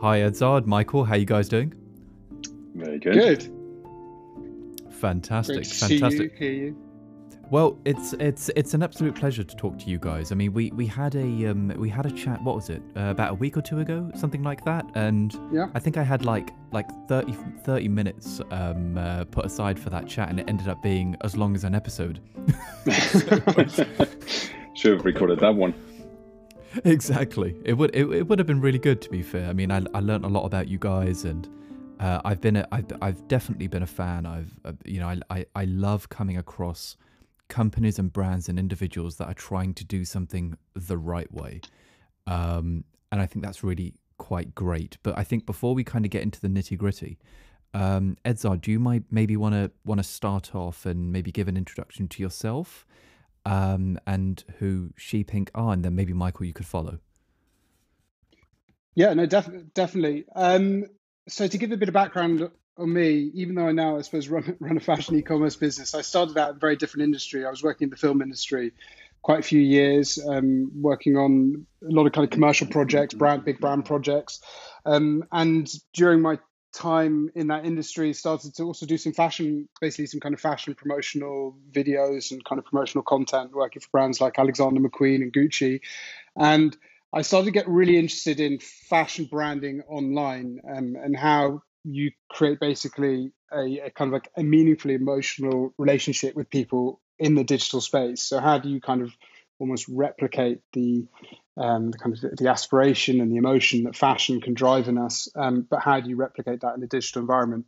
Hi, Edzard, Michael. How you guys doing? Very good. Good. Fantastic, Great to see fantastic. you, hear you. Well, it's it's it's an absolute pleasure to talk to you guys. I mean, we we had a um we had a chat. What was it? Uh, about a week or two ago, something like that. And Yeah. I think I had like like 30, 30 minutes um uh, put aside for that chat, and it ended up being as long as an episode. Should have recorded that one. Exactly. It would it, it would have been really good to be fair. I mean, I I learned a lot about you guys and. Uh, I've been a, I've, I've definitely been a fan. I've uh, you know I, I, I love coming across companies and brands and individuals that are trying to do something the right way, um, and I think that's really quite great. But I think before we kind of get into the nitty gritty, um, Edzard, do you might maybe want to want to start off and maybe give an introduction to yourself um, and who Sheep Inc are, and then maybe Michael you could follow. Yeah, no, def- definitely. Um, so to give a bit of background on me, even though I now, I suppose, run, run a fashion e-commerce business, I started out in a very different industry. I was working in the film industry quite a few years, um, working on a lot of kind of commercial projects, brand, big brand projects. Um, and during my time in that industry, started to also do some fashion, basically some kind of fashion promotional videos and kind of promotional content, working for brands like Alexander McQueen and Gucci. And I started to get really interested in fashion branding online um, and how you create basically a, a, kind of like a meaningfully emotional relationship with people in the digital space. So how do you kind of almost replicate the um, the kind of the aspiration and the emotion that fashion can drive in us, um, but how do you replicate that in a digital environment?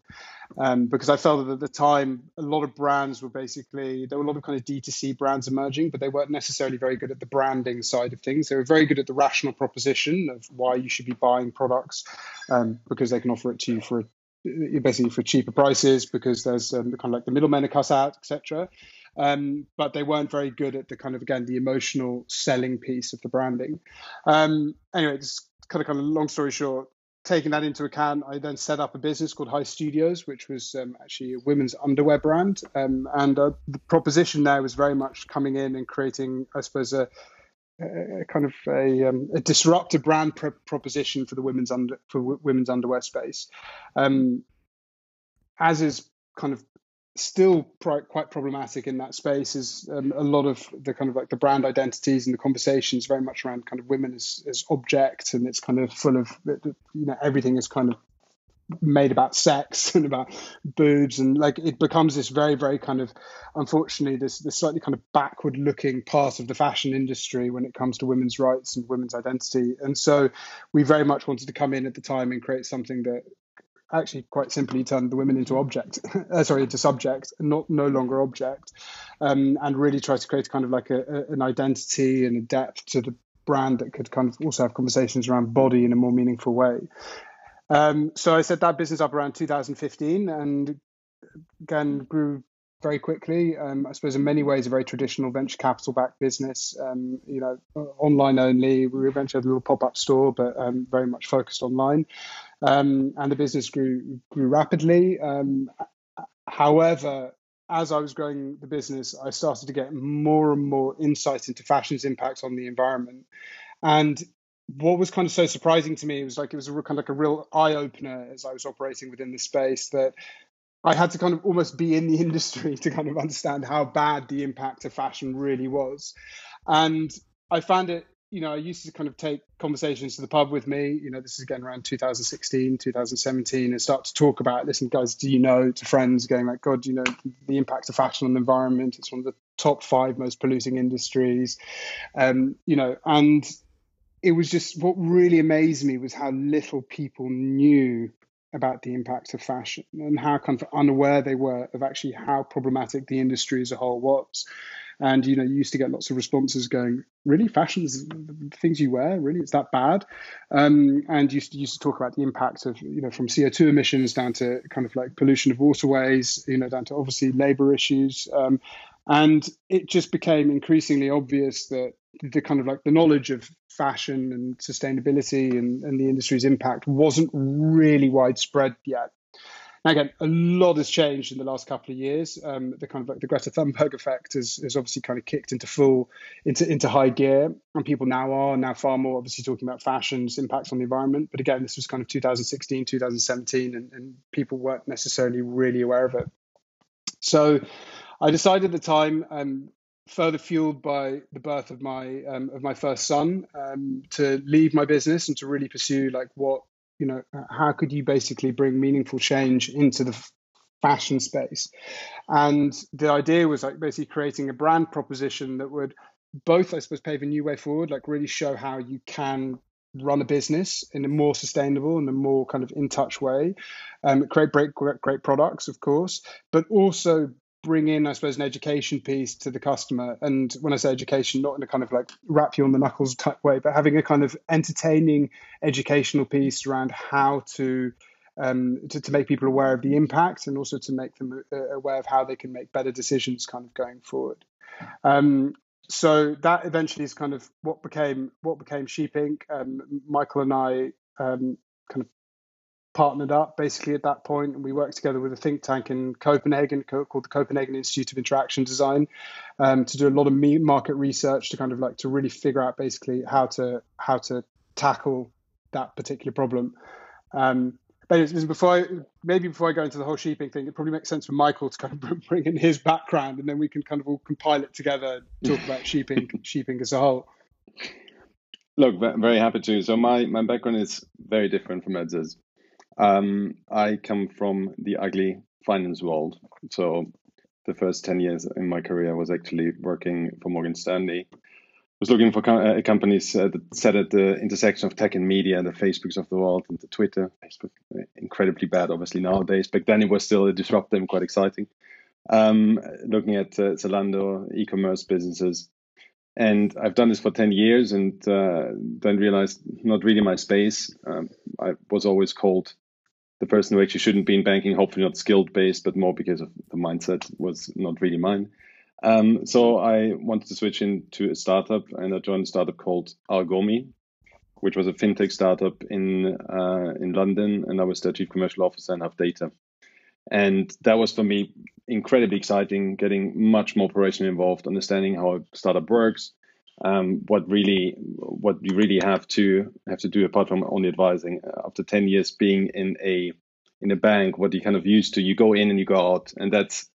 Um, because I felt that at the time, a lot of brands were basically there were a lot of kind of D2C brands emerging, but they weren't necessarily very good at the branding side of things. They were very good at the rational proposition of why you should be buying products um, because they can offer it to you for basically for cheaper prices because there's um, kind of like the middlemen are cut out, etc. Um, but they weren't very good at the kind of again the emotional selling piece of the branding. Um, anyway, just kind of kind of long story short, taking that into account, I then set up a business called Heist Studios, which was um, actually a women's underwear brand, um, and uh, the proposition there was very much coming in and creating, I suppose, a, a kind of a, um, a disruptive brand pr- proposition for the women's under for w- women's underwear space, um, as is kind of still quite problematic in that space is um, a lot of the kind of like the brand identities and the conversations very much around kind of women as, as objects and it's kind of full of you know everything is kind of made about sex and about boobs and like it becomes this very very kind of unfortunately this this slightly kind of backward looking part of the fashion industry when it comes to women's rights and women's identity. And so we very much wanted to come in at the time and create something that actually quite simply turned the women into object, uh, sorry, into subject, not no longer object, um, and really try to create kind of like a, a, an identity and a depth to the brand that could kind of also have conversations around body in a more meaningful way. Um, so I set that business up around 2015 and again grew very quickly. Um, I suppose in many ways a very traditional venture capital backed business. Um, you know, online only. We eventually had a little pop up store, but um, very much focused online. Um, and the business grew grew rapidly. Um, however, as I was growing the business, I started to get more and more insight into fashion's impact on the environment. And what was kind of so surprising to me was like it was a kind of like a real eye opener as I was operating within the space that I had to kind of almost be in the industry to kind of understand how bad the impact of fashion really was. And I found it, you know, I used to kind of take conversations to the pub with me, you know, this is again around 2016, 2017, and start to talk about, listen, guys, do you know, to friends going like, God, you know, the impact of fashion on the environment? It's one of the top five most polluting industries, um, you know, and it was just what really amazed me was how little people knew about the impact of fashion and how kind of unaware they were of actually how problematic the industry as a whole was. And you know, you used to get lots of responses going, "Really, fashion's things you wear? Really, it's that bad?" Um, and used to used to talk about the impact of you know from CO two emissions down to kind of like pollution of waterways, you know, down to obviously labor issues. Um, and it just became increasingly obvious that the kind of like the knowledge of fashion and sustainability and, and the industry's impact wasn't really widespread yet. Now, again, a lot has changed in the last couple of years. Um, the kind of like the Greta Thunberg effect has, has obviously kind of kicked into full into into high gear, and people now are now far more obviously talking about fashion's impacts on the environment. But again, this was kind of 2016, 2017, and, and people weren't necessarily really aware of it. So, I decided at the time, um, further fueled by the birth of my um, of my first son, um, to leave my business and to really pursue like what you know how could you basically bring meaningful change into the fashion space? And the idea was like basically creating a brand proposition that would both i suppose pave a new way forward like really show how you can run a business in a more sustainable and a more kind of in touch way. Um, create great, great great products of course but also bring in, I suppose, an education piece to the customer. And when I say education, not in a kind of like wrap you on the knuckles type way, but having a kind of entertaining educational piece around how to um, to, to make people aware of the impact and also to make them uh, aware of how they can make better decisions kind of going forward. Um, so that eventually is kind of what became what became Sheep Inc. Um, Michael and I um, kind of partnered up basically at that point and we worked together with a think tank in copenhagen called the copenhagen institute of interaction design um, to do a lot of market research to kind of like to really figure out basically how to how to tackle that particular problem um, but before I, maybe before I go into the whole sheeping thing, it probably makes sense for Michael to kind of bring in his background, and then we can kind of all compile it together, talk about sheeping, sheeping as a whole. Look, very happy to. So my my background is very different from Ed's. Um, I come from the ugly finance world. So the first 10 years in my career was actually working for Morgan Stanley. I was looking for uh, companies uh, that sat at the intersection of tech and media, and the Facebooks of the world, and the Twitter. Facebook, uh, incredibly bad, obviously, nowadays. Back then, it was still a disruptive and quite exciting. Um, looking at uh, Zalando, e commerce businesses. And I've done this for 10 years and uh, then realized not really my space. Um, I was always called the person who actually shouldn't be in banking, hopefully not skilled based, but more because of the mindset was not really mine. Um, so I wanted to switch into a startup and I joined a startup called Algomi, which was a fintech startup in uh, in London, and I was their chief commercial officer and have data. And that was for me incredibly exciting, getting much more operationally involved, understanding how a startup works, um, what really what you really have to have to do apart from only advising after 10 years being in a in a bank what you kind of used to you go in and you go out. And that's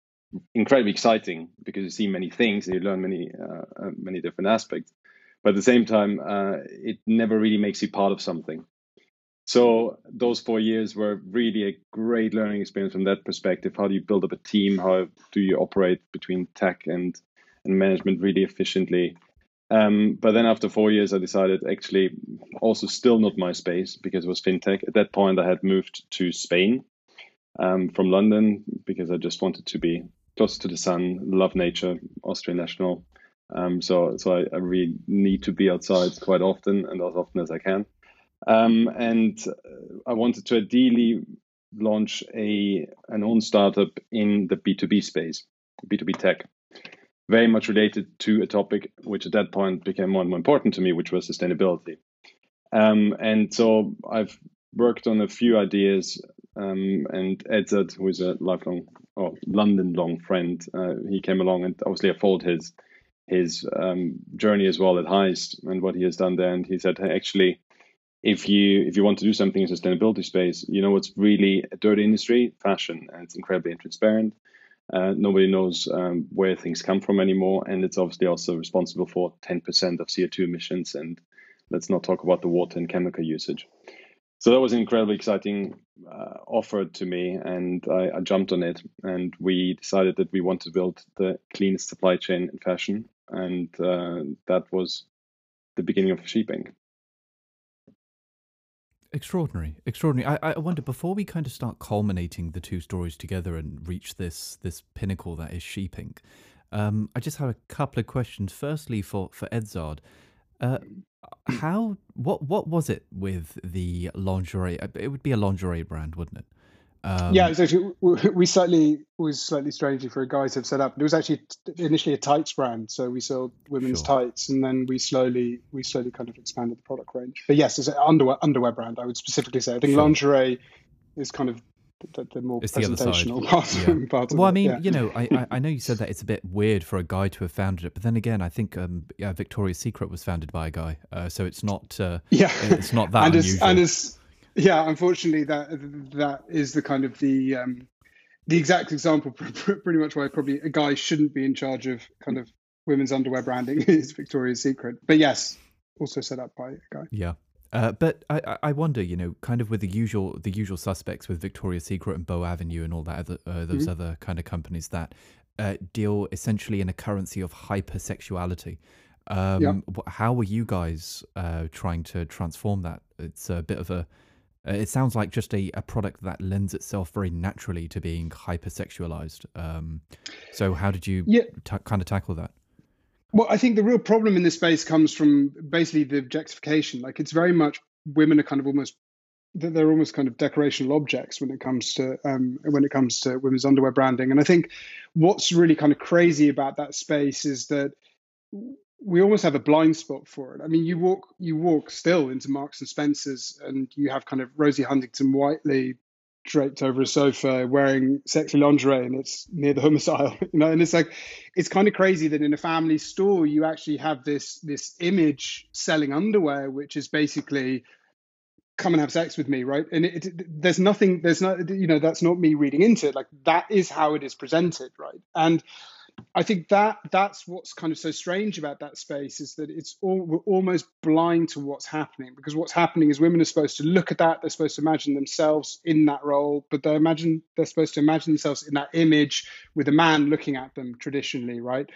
incredibly exciting because you see many things and you learn many uh, uh, many different aspects. But at the same time uh, it never really makes you part of something. So those four years were really a great learning experience from that perspective. How do you build up a team? How do you operate between tech and and management really efficiently um, but then after four years, I decided actually also still not my space because it was fintech. At that point, I had moved to Spain um, from London because I just wanted to be closer to the sun, love nature, Austrian national. Um, so so I, I, really need to be outside quite often and as often as I can. Um, and I wanted to ideally launch a an own startup in the B2B space, B2B tech very much related to a topic which at that point became more and more important to me, which was sustainability. Um, and so I've worked on a few ideas, um, and Edzard, who is a lifelong or London long friend, uh, he came along and obviously I followed his his um, journey as well at Heist and what he has done there. And he said, hey, actually, if you if you want to do something in sustainability space, you know what's really a dirty industry, fashion, and it's incredibly transparent. Uh, nobody knows um, where things come from anymore, and it's obviously also responsible for 10% of CO2 emissions. And let's not talk about the water and chemical usage. So that was an incredibly exciting uh, offer to me, and I, I, jumped on it. And we decided that we want to build the cleanest supply chain in fashion, and uh, that was the beginning of Sheep Inc. Extraordinary, extraordinary. I, I wonder before we kind of start culminating the two stories together and reach this this pinnacle that is Sheep Inc. Um, I just have a couple of questions. Firstly, for for Edzard, uh, how what what was it with the lingerie? It would be a lingerie brand, wouldn't it? Um, yeah, it was actually we slightly was slightly strangely for a guy to have set up. It was actually initially a tights brand, so we sold women's sure. tights, and then we slowly we slowly kind of expanded the product range. But yes, it's an underwear underwear brand. I would specifically say. I think sure. lingerie is kind of the, the more It's the presentational part, Yeah. part of Well, I it, mean, yeah. you know, I, I know you said that it's a bit weird for a guy to have founded it, but then again, I think um, yeah, Victoria's Secret was founded by a guy, uh, so it's not uh, yeah, it's not that and unusual. and as yeah, unfortunately, that that is the kind of the um, the exact example, pr- pr- pretty much why probably a guy shouldn't be in charge of kind of women's underwear branding is Victoria's Secret. But yes, also set up by a guy. Yeah. Uh, but I, I- wonder, you know, kind of with the usual the usual suspects with Victoria's Secret and Boux Avenue and all that other uh, those Mhm. other kind of companies that uh, deal essentially in a currency of hypersexuality. Um, Yeah. How were you guys uh, trying to transform that? It's a bit of a. Uh, it sounds like just a, a product that lends itself very naturally to being hypersexualized. Um, so how did you Yeah. ta kind of tackle that? Well, I think the real problem in this space comes from basically the objectification. Like it's very much women are kind of almost they're they're almost kind of decorational objects when it comes to um, when it comes to women's underwear branding. And I think what's really kind of crazy about that space is that we almost have a blind spot for it. I mean, you walk you walk still into Marks and Spencers, and you have kind of Rosie Huntington Whiteley draped over a sofa wearing sexy lingerie and it's near the hummus aisle you know and it's like it's kind of crazy that in a family store you actually have this this image selling underwear which is basically come and have sex with me right? And it, it, there's nothing there's not you know that's not me reading into it. Like that is how it is presented right? And I think that that's what's kind of so strange about that space is that it's all we're almost blind to what's happening because what's happening is women are supposed to look at that they're supposed to imagine themselves in that role but they imagine they're supposed to imagine themselves in that image with a man looking at them traditionally right?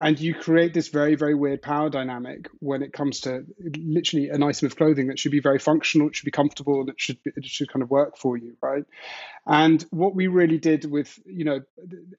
And you create this very very weird power dynamic when it comes to literally an item of clothing that should be very functional it should be comfortable and it should be, it should kind of work for you right? And what we really did with you know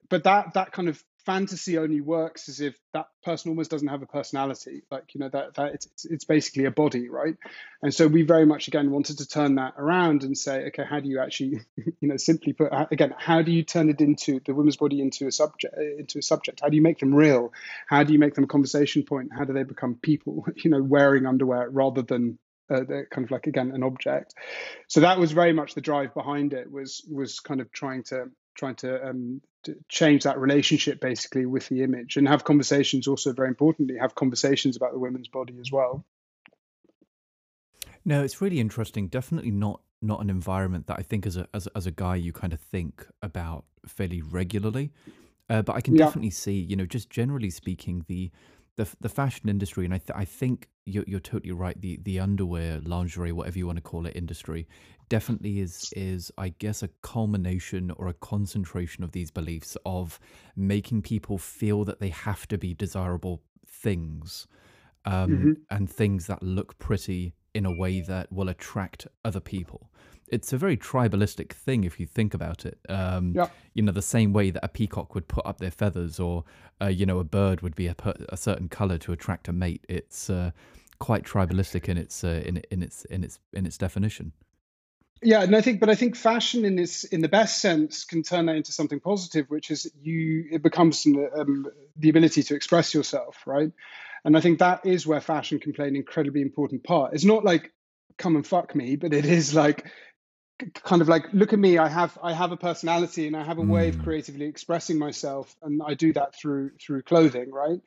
but that that kind of fantasy only works as if that person almost doesn't have a personality. Like you know that that it's, it's basically a body right? And so we very much again wanted to turn that around and say okay how do you actually you know simply put again how do you turn it into the woman's body into a subject into a subject? How do you make them real? How do you make them a conversation point? How do they become people you know wearing underwear rather than uh, kind of like again an object? So that was very much the drive behind it was was kind of trying to trying to, um, change that relationship basically with the image and have conversations also very importantly have conversations about the women's body as well No, it's really interesting. Definitely not not an environment that I think as a as, as a guy you kind of think about fairly regularly. Uh, but I can Yeah. definitely see, you know, just generally speaking, the the, the fashion industry, and I th- I think you're you're totally right. The the underwear, lingerie, whatever you want to call it, industry, definitely is is I guess a culmination or a concentration of these beliefs of making people feel that they have to be desirable things um, Mhm. and things that look pretty in a way that will attract other people. It's a very tribalistic thing if you think about it. Um, Yeah. You know, the same way that a peacock would put up their feathers, or uh, you know, a bird would be a, per- a certain color to attract a mate. It's uh, quite tribalistic in its uh, in in its in its in its definition. Yeah, and I think, but I think fashion in this, in the best sense, can turn that into something positive, which is you. It becomes um, the ability to express yourself, right? And I think that is where fashion can play an incredibly important part. It's not like come and fuck me, but it is like kind of like look at me. I have I have a personality and I have a way of Mm. creatively expressing myself, and I do that through through clothing, right?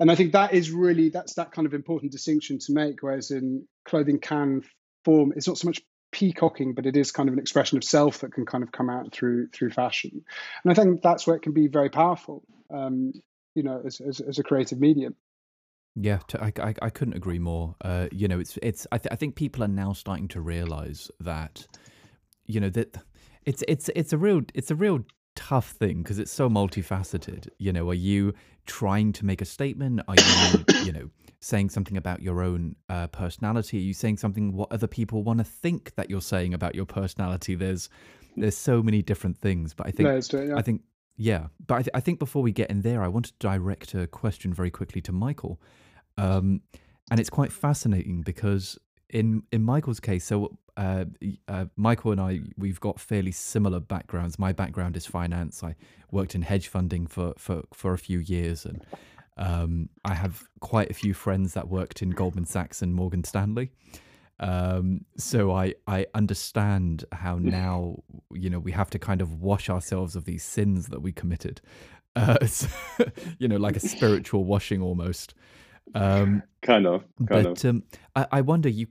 And I think that is really that's that kind of important distinction to make. Whereas in clothing can form, it's not so much peacocking, but it is kind of an expression of self that can kind of come out through through fashion. And I think that's where it can be very powerful, um, you know, as, as, as a creative medium. Yeah, I, I, I couldn't agree more. Uh, you know, it's it's. I, th- I think people are now starting to realize that, you know, that it's it's it's a real it's a real tough thing because it's so multifaceted. You know, are you trying to make a statement? Are you you know saying something about your own uh, personality? Are you saying something what other people want to think that you're saying about your personality? There's there's so many different things, but I think to it, yeah. I think, yeah, but I, th- I think before we get in there, I want to direct a question very quickly to Michael, um, and it's quite fascinating because in in Michael's case, so uh, uh, Michael and I we've got fairly similar backgrounds. My background is finance. I worked in hedge funding for for for a few years, and um, I have quite a few friends that worked in Goldman Sachs and Morgan Stanley. Um, so I I understand how now you know we have to kind of wash ourselves of these sins that we committed. Uh, so, you know, like a spiritual washing almost. Um, kind of, kind but um, I, I wonder you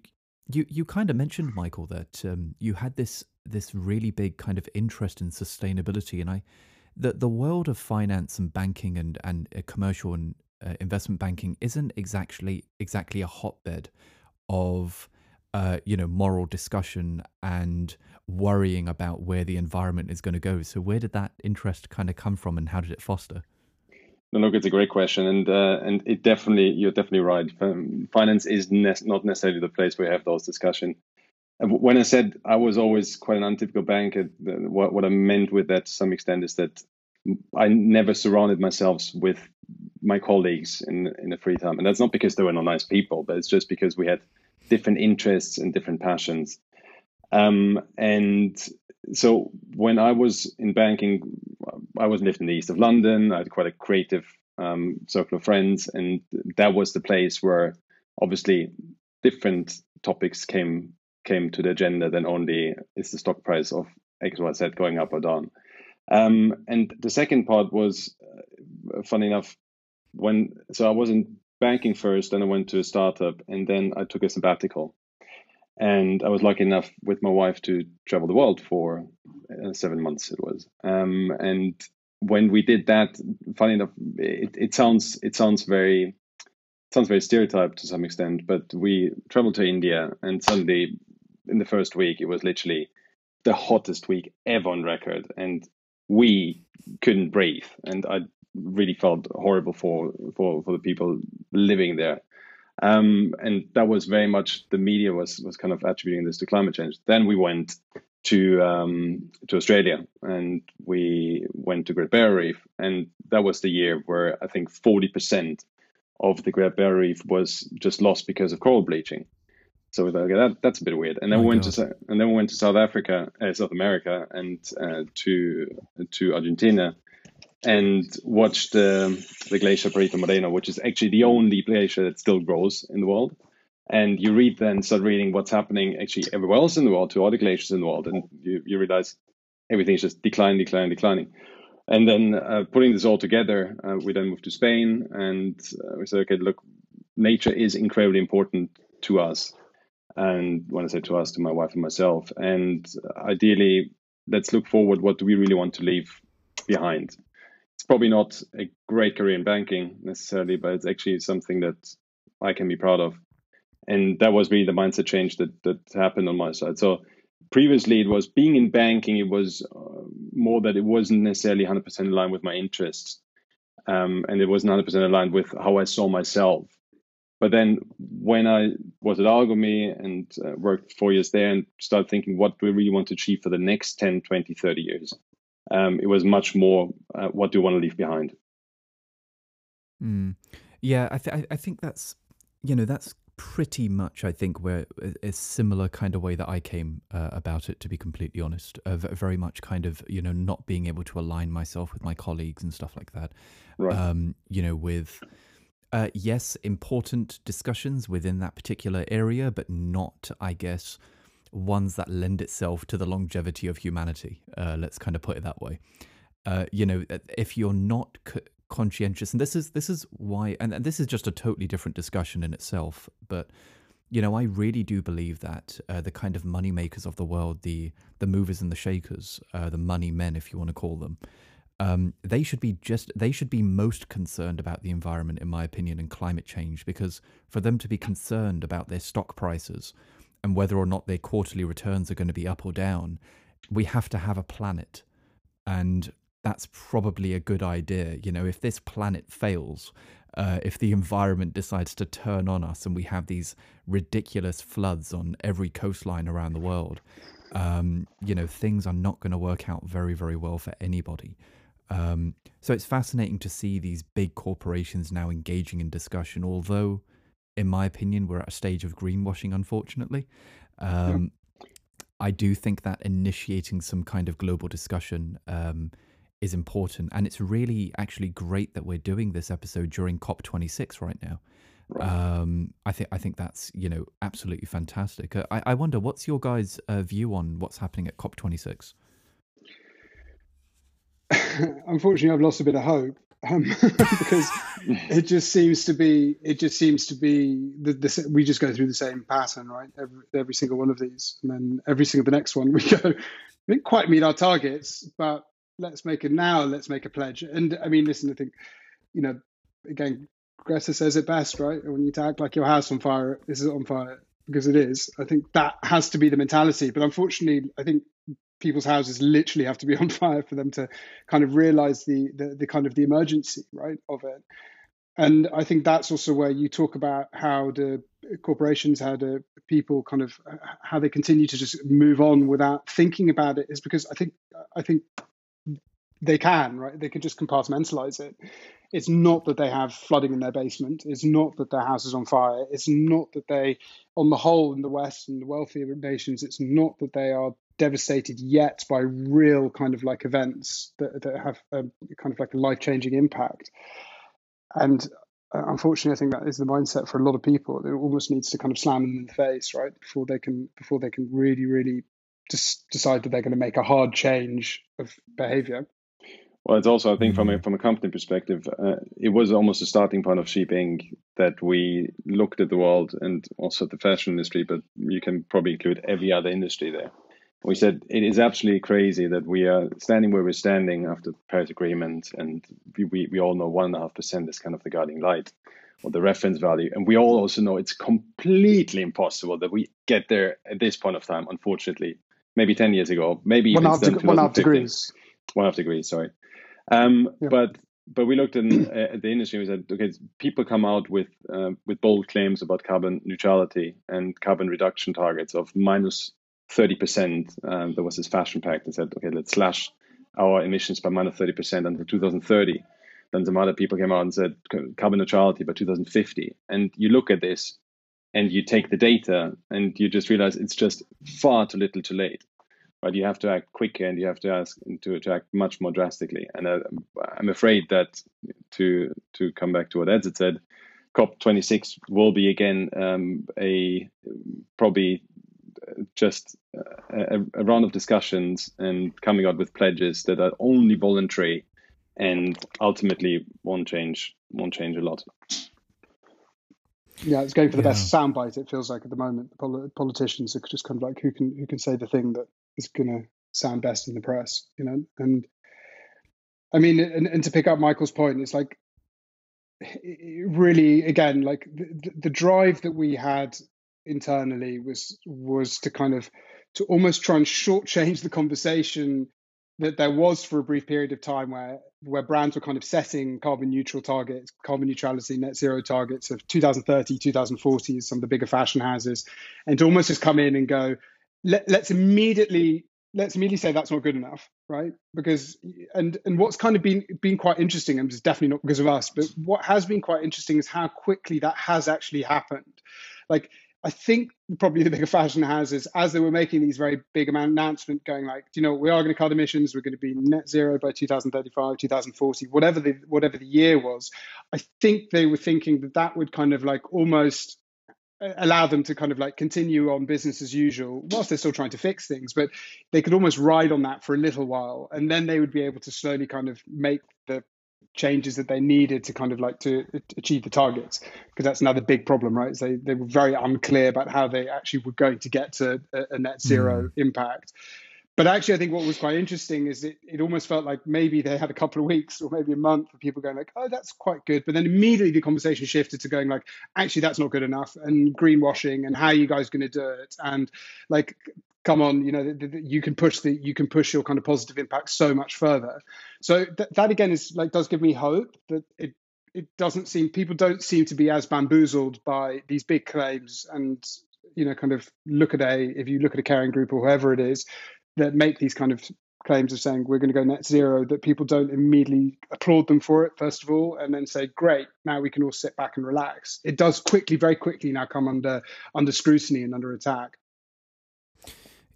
you you kind of mentioned Michael that um, you had this this really big kind of interest in sustainability, and I the the world of finance and banking and and uh, commercial and uh, investment banking isn't exactly exactly a hotbed of uh, you know moral discussion and worrying about where the environment is going to go. So where did that interest kind of come from, and how did it foster? No, look, it's a great question, and uh, and it definitely you're definitely right. Finance is ne- not necessarily the place where you have those discussions. When I said I was always quite an untypical banker, what, what I meant with that to some extent is that I never surrounded myself with my colleagues in in the free time, and that's not because they were not nice people, but it's just because we had different interests and different passions. Um, and so when I was in banking, I was lived in the east of London. I had quite a creative um, circle of friends, and that was the place where obviously different topics came came to the agenda than only is the stock price of X Y Z going up or down. Um, and the second part was, uh, funny enough, when so I was in banking first, then I went to a startup, and then I took a sabbatical. And I was lucky enough with my wife to travel the world for uh, seven months. It was, um, and when we did that, funny enough, it, it sounds it sounds very it sounds very stereotyped to some extent. But we traveled to India, and suddenly, in the first week, it was literally the hottest week ever on record, and we couldn't breathe. And I really felt horrible for for for the people living there. Um, and that was very much the media was was kind of attributing this to climate change. Then we went to um, to Australia and we went to Great Barrier Reef, and that was the year where I think forty percent of the Great Barrier Reef was just lost because of coral bleaching. So we thought, okay, that, that's a bit weird. And then oh we went God. to and then we went to South Africa, uh, South America, and uh, to to Argentina, and watch the, the glacier Perito Moreno, which is actually the only glacier that still grows in the world. And you read then, start reading what's happening actually everywhere else in the world to all the glaciers in the world, and you, you realize is just declining, declining, declining. And then uh, putting this all together, uh, we then moved to Spain, and uh, we said, okay, look, nature is incredibly important to us. And when I say to us, to my wife and myself, and ideally, let's look forward. What do we really want to leave behind? It's probably not a great career in banking necessarily, but it's actually something that I can be proud of. And that was really the mindset change that that happened on my side. So previously, it was being in banking. It was uh, more that it wasn't necessarily 100% in line with my interests, um, and it wasn't 100% aligned with how I saw myself. But then when I was at Algomi and uh, worked four years there and started thinking what do we really want to achieve for the next 10, 20, 30 years, um, it was much more uh, what do you want to leave behind. Mm. Yeah, I, th- I think that's you know that's pretty much I think where a, similar kind of way that I came uh, about it. To be completely honest, uh, very much kind of you know not being able to align myself with my colleagues and stuff like that. Right. Um, you know, with uh, yes, important discussions within that particular area, but not, I guess, ones that lend itself to the longevity of humanity. Uh, let's kind of put it that way. Uh, you know, if you're not c- conscientious, and this is this is why, and, and, this is just a totally different discussion in itself. But you know, I really do believe that uh, the kind of money makers of the world, the the movers and the shakers, uh, the money men, if you want to call them, um, they should be just they should be most concerned about the environment, in my opinion, and climate change. Because for them to be concerned about their stock prices and whether or not their quarterly returns are going to be up or down, we have to have a planet. And that's probably a good idea. You know, if this planet fails, uh, if the environment decides to turn on us and we have these ridiculous floods on every coastline around the world, um, you know, things are not going to work out very, very well for anybody. Um, so it's fascinating to see these big corporations now engaging in discussion, although in my opinion, we're at a stage of greenwashing, unfortunately. Um, yeah. I do think that initiating some kind of global discussion um, is important. And it's really actually great that we're doing this episode during COP26 right now. Right. Um, I think I think that's you know absolutely fantastic. Uh, I, I wonder what's your guys' uh, view on what's happening at COP twenty six. Unfortunately, I've lost a bit of hope um, because it just seems to be it just seems to be the, the, we just go through the same pattern, right? Every, every single one of these, and then every single the next one we go. We didn't quite meet our targets, but let's make it now. Let's make a pledge. And I mean, listen, I think you know, again, Greta says it best, right? When you act like your house on fire, this is on fire because it is. I think that has to be the mentality. But unfortunately, I think people's houses literally have to be on fire for them to kind of realize the, the, the kind of the emergency right of it. And i think that's also where you talk about how the corporations how the people kind of how they continue to just move on without thinking about it is because i think i think they can right they can just compartmentalize it it's not that they have flooding in their basement it's not that their house is on fire it's not that they on the whole in the west and the wealthier nations it's not that they are devastated yet by real kind of like events that, that have a, kind of like a life changing impact. And uh, unfortunately, I think that is the mindset for a lot of people. It almost needs to kind of slam them in the face, right, before they can before they can really, really just decide that they're going to make a hard change of behavior. Well, it's also, I think, from a from a company perspective, uh, it was almost a starting point of Sheep Inc. that we looked at the world and also the fashion industry, but you can probably include every other industry there we said it is absolutely crazy that we are standing where we're standing after the Paris Agreement, and we, we, we all know one and a half percent is kind of the guiding light or the reference value, and we all also know it's completely impossible that we get there at this point of time. Unfortunately, maybe ten years ago, maybe one half, deg- one half degrees, one half degrees. Sorry, um, yeah. but but we looked in, uh, at the industry and we said, okay, people come out with uh, with bold claims about carbon neutrality and carbon reduction targets of minus 30%. Um, there was this fashion pact and said, okay, let's slash our emissions by minus 30% until 2030. Then some other people came out and said carbon neutrality by 2050. And you look at this and you take the data and you just realize it's just far too little too late. But you have to act quicker and you have to ask to, to act much more drastically. And uh, I'm afraid that to to come back to what Ed said, COP26 will be again um, a probably just a, a, round of discussions and coming out with pledges that are only voluntary and ultimately won't change won't change a lot. Yeah, it's going for the yeah. best soundbite. It feels like at the moment, the politicians are just kind of like who can who can say the thing that is going to sound best in the press, you know. And I mean, and, and to pick up Michael's point, it's like really again like the, the drive that we had internally was was to kind of to almost try and shortchange the conversation that there was for a brief period of time where where brands were kind of setting carbon neutral targets, carbon neutrality, net zero targets of 2030, 2040 some of the bigger fashion houses, and to almost just come in and go, Let, let's immediately let's immediately say that's not good enough, right? Because and and what's kind of been been quite interesting, and it's definitely not because of us, but what has been quite interesting is how quickly that has actually happened. Like I think probably the bigger fashion houses, as they were making these very big announcement, going like, you know, we are going to cut emissions, we're going to be net zero by 2035, 2040, whatever the whatever the year was. I think they were thinking that that would kind of like almost allow them to kind of like continue on business as usual whilst they're still trying to fix things but they could almost ride on that for a little while and then they would be able to slowly kind of make the changes that they needed to kind of like to achieve the targets because that's another big problem right so they, they were very unclear about how they actually were going to get to a, a net zero mm. impact but actually i think what was quite interesting is it, it almost felt like maybe they had a couple of weeks or maybe a month of people going like oh that's quite good. But then immediately the conversation shifted to going like actually that's not good enough and greenwashing and how are you guys going to do it? And like come on you know the, the, you can push the you can push your kind of positive impact so much further. So th- that again is like does give me hope that it it doesn't seem people don't seem to be as bamboozled by these big claims and you know kind of look at a if you look at a Kering group or whoever it is that make these kind of claims of saying we're going to go net zero that people don't immediately applaud them for it first of all and then say great now we can all sit back and relax it does quickly very quickly now come under under scrutiny and under attack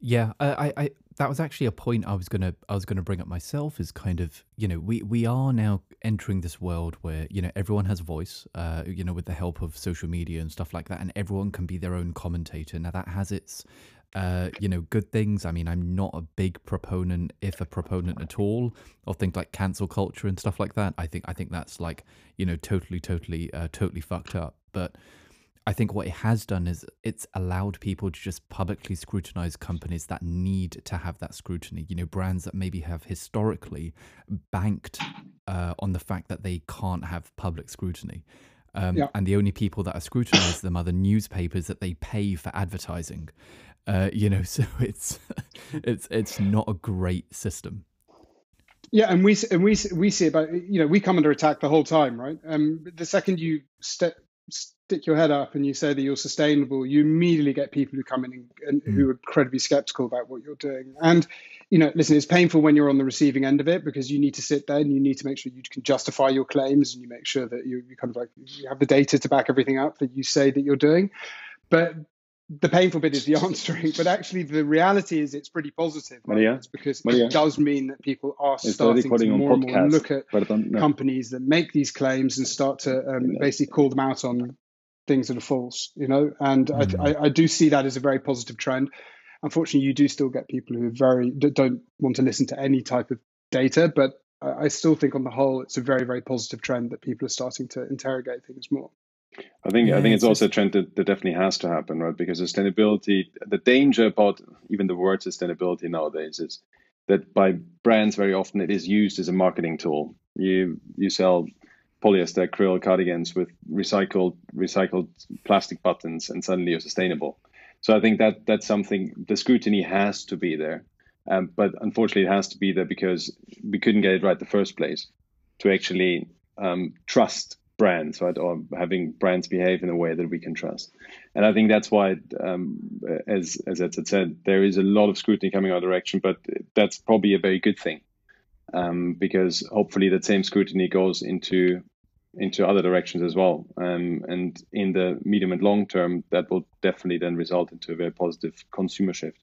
Yeah, I, I, that was actually a point I was gonna, I was gonna bring up myself. Is kind of, you know, we we are now entering this world where you know everyone has a voice, uh, you know, with the help of social media and stuff like that, and everyone can be their own commentator. Now that has its, uh, you know, good things. I mean, I'm not a big proponent, if a proponent at all, of things like cancel culture and stuff like that. I think, I think that's like, you know, totally, totally, uh, totally fucked up. But I think what it has done is it's allowed people to just publicly scrutinize companies that need to have that scrutiny. You know, brands that maybe have historically banked uh, on the fact that they can't have public scrutiny. Um, yeah. And the only people that are scrutinized them are the newspapers that they pay for advertising. Uh, you know, so it's it's it's not a great system. Yeah, and we and we we see about you know we come under attack the whole time, right? Um, the second you step stick your head up and you say that you're sustainable, you immediately get people who come in and, and mm. who are incredibly skeptical about what you're doing. And you know, listen, it's painful when you're on the receiving end of it because you need to sit there and you need to make sure you can justify your claims and you make sure that you, you kind of like you have the data to back everything up that you say that you're doing. But the painful bit is the answering, but actually the reality is it's pretty positive. Right? Maria, it's because Maria. it does mean that people are starting to more and more look at no. companies that make these claims and start to um, basically call them out on things that are false, you know. And mm-hmm. I, I, do see that as a very positive trend. Unfortunately, you do still get people who very don't want to listen to any type of data, but I still think on the whole it's a very very positive trend that people are starting to interrogate things more. I think yeah, I think it's, it's also a trend that, that definitely has to happen, right? Because sustainability, the danger about even the word sustainability nowadays is that by brands very often it is used as a marketing tool. You you sell polyester acrylic cardigans with recycled recycled plastic buttons, and suddenly you're sustainable. So I think that that's something the scrutiny has to be there, um, but unfortunately it has to be there because we couldn't get it right the first place to actually um, trust brands, right, or having brands behave in a way that we can trust. And I think that's why, um, as as Ed said, there is a lot of scrutiny coming our direction, but that's probably a very good thing. Um, because hopefully that same scrutiny goes into into other directions as well. Um, and in the medium and long term, that will definitely then result into a very positive consumer shift.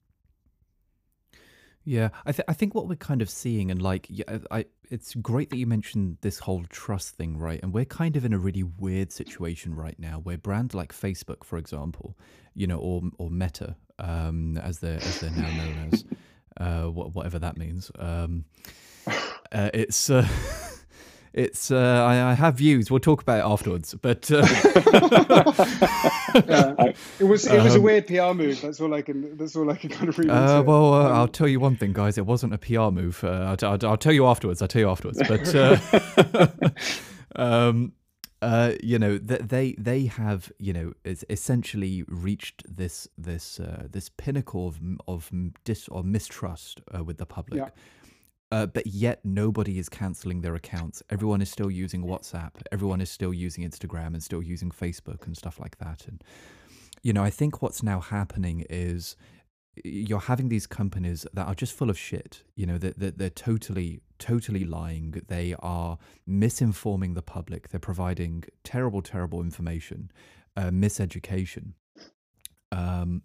Yeah, I, th- I think what we're kind of seeing, and like, yeah, I, it's great that you mentioned this whole trust thing, right? And we're kind of in a really weird situation right now, where brands like Facebook, for example, you know, or or Meta, um, as they're as they're now known as, uh, whatever that means, um, uh, it's. Uh, it's uh, I, I, have views. We'll talk about it afterwards. But uh, yeah. it was it was um, a weird PR move. That's all I can. That's all I can kind of read. Uh, well, uh, um, I'll tell you one thing, guys. It wasn't a PR move. Uh, I'll, I'll, I'll, tell you afterwards. I'll tell you afterwards. But uh, um, you know, they they have you know essentially reached this this this pinnacle of of dis or mistrust with the public. Yeah uh, but yet nobody is canceling their accounts. Everyone is still using WhatsApp. Everyone is still using Instagram and still using Facebook and stuff like that. And you know, I think what's now happening is you're having these companies that are just full of shit. You know, that they're, they're, totally, totally lying. They are misinforming the public. They're providing terrible, terrible information, uh, miseducation. Um,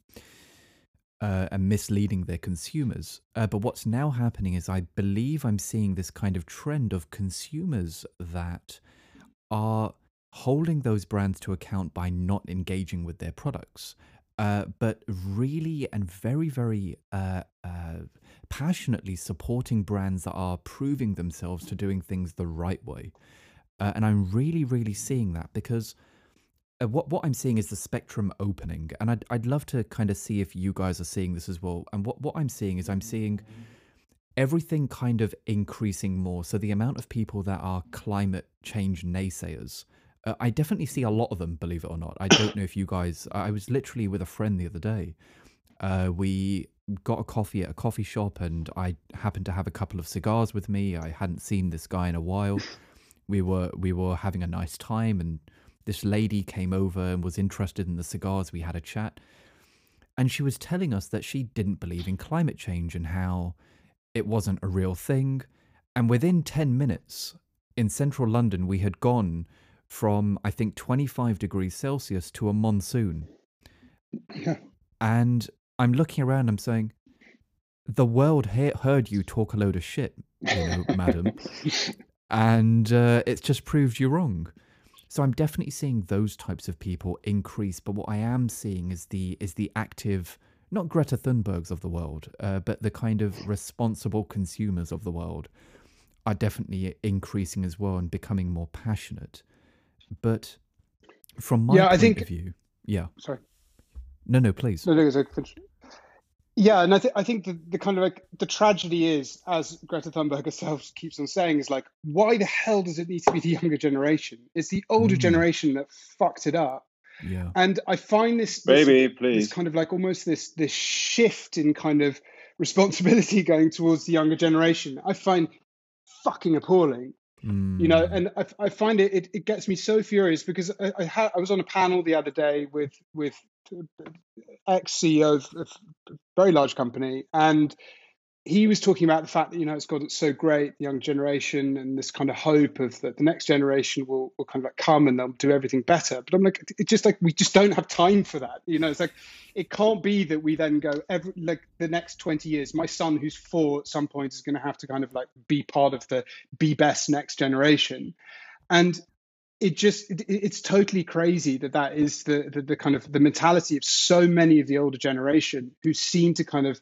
uh, and misleading their consumers. Uh, but what's now happening is, I believe I'm seeing this kind of trend of consumers that are holding those brands to account by not engaging with their products. Uh, but really and very, very uh, uh, passionately supporting brands that are proving themselves to doing things the right way. Uh, and I'm really, really seeing that because uh, what what I'm seeing is the spectrum opening, and I'd I'd love to kind of see if you guys are seeing this as well. And what what I'm seeing is I'm seeing everything kind of increasing more. So the amount of people that are climate change naysayers, uh, I definitely see a lot of them. Believe it or not, I don't know if you guys. I was literally with a friend the other day. Uh, we got a coffee at a coffee shop, and I happened to have a couple of cigars with me. I hadn't seen this guy in a while. We were we were having a nice time and this lady came over and was interested in the cigars. We had a chat. And she was telling us that she didn't believe in climate change and how it wasn't a real thing. And within 10 minutes in central London, we had gone from, I think, 25 degrees Celsius to a monsoon. And I'm looking around, I'm saying, the world he- heard you talk a load of shit, you know, madam, and uh, it's just proved you wrong. So I'm definitely seeing those types of people increase, but what I am seeing is the is the active, not Greta Thunbergs of the world, uh, but the kind of responsible consumers of the world are definitely increasing as well and becoming more passionate. But from my Yeah, I point think- of view, yeah, Sorry. no, no, please, No, no, it's a- Yeah, and I think I think the, the kind of like the tragedy is, as Greta Thunberg herself keeps on saying, is like, why the hell does it need to be the younger generation? It's the older Mm. generation that fucked it up. yeah, And I find this, this Baby, this kind of like almost this this shift in kind of responsibility going towards the younger generation. I find fucking appalling you know Mm. and i, I find it, it it gets me so furious because i I, ha- I was on a panel the other day with with ex ceo of, of a very large company and he was talking about the fact that you know it's got it's so great the young generation and this kind of hope of that the next generation will, will kind of like come and they'll do everything better. But i'm like it's just like we just don't have time for that you know? It's like it can't be that we then go every like the next 20 years my son who's four at some point is going to have to kind of like be part of the be best next generation. And it just it, it's totally crazy that that is the, the the kind of the mentality of so many of the older generation who seem to kind of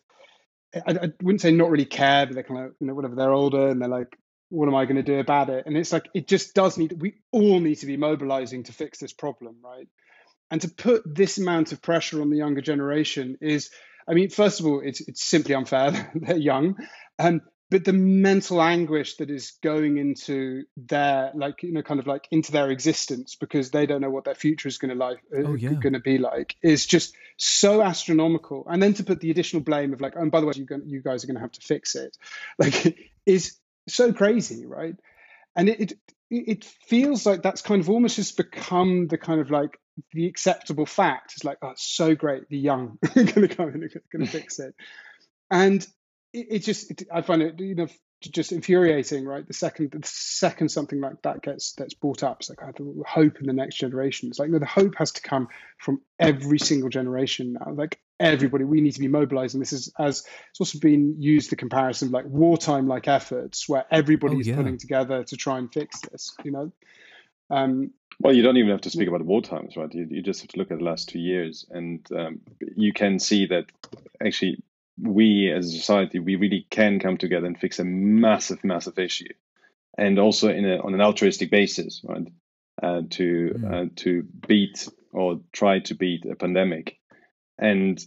I, I wouldn't say not really care but they're kind of you know whatever they're older and they're like what am I going to do about it? And it's like it just does need we all need to be mobilizing to fix this problem right? And to put this amount of pressure on the younger generation is I mean first of all it's it's simply unfair they're young. Um, but the mental anguish that is going into their like you know kind of like into their existence because they don't know what their future is going to like uh, Oh, yeah. going to be like is just so astronomical. And then to put the additional blame of like oh and by the way you you guys are going to have to fix it like is so crazy right? And it, it it feels like that's kind of almost just become the kind of like the acceptable fact. It's like oh it's so great the young are going to come in and going to fix it. And it, it just it, i find it you know just infuriating right? The second the second something like that gets that's brought up it's like I have the hope in the next generation. It's like no the hope has to come from every single generation now. Like everybody we need to be mobilizing. This is as it's also been used the comparison of like wartime like efforts where everybody Oh, is yeah. pulling together to try and fix this you know? Um Well, you don't even have to speak about war times, right? You, you just have to look at the last two years, and um, you can see that actually we as a society we really can come together and fix a massive, massive issue, and also in a, on an altruistic basis, right? Uh, to Mm. uh, to beat or try to beat a pandemic, and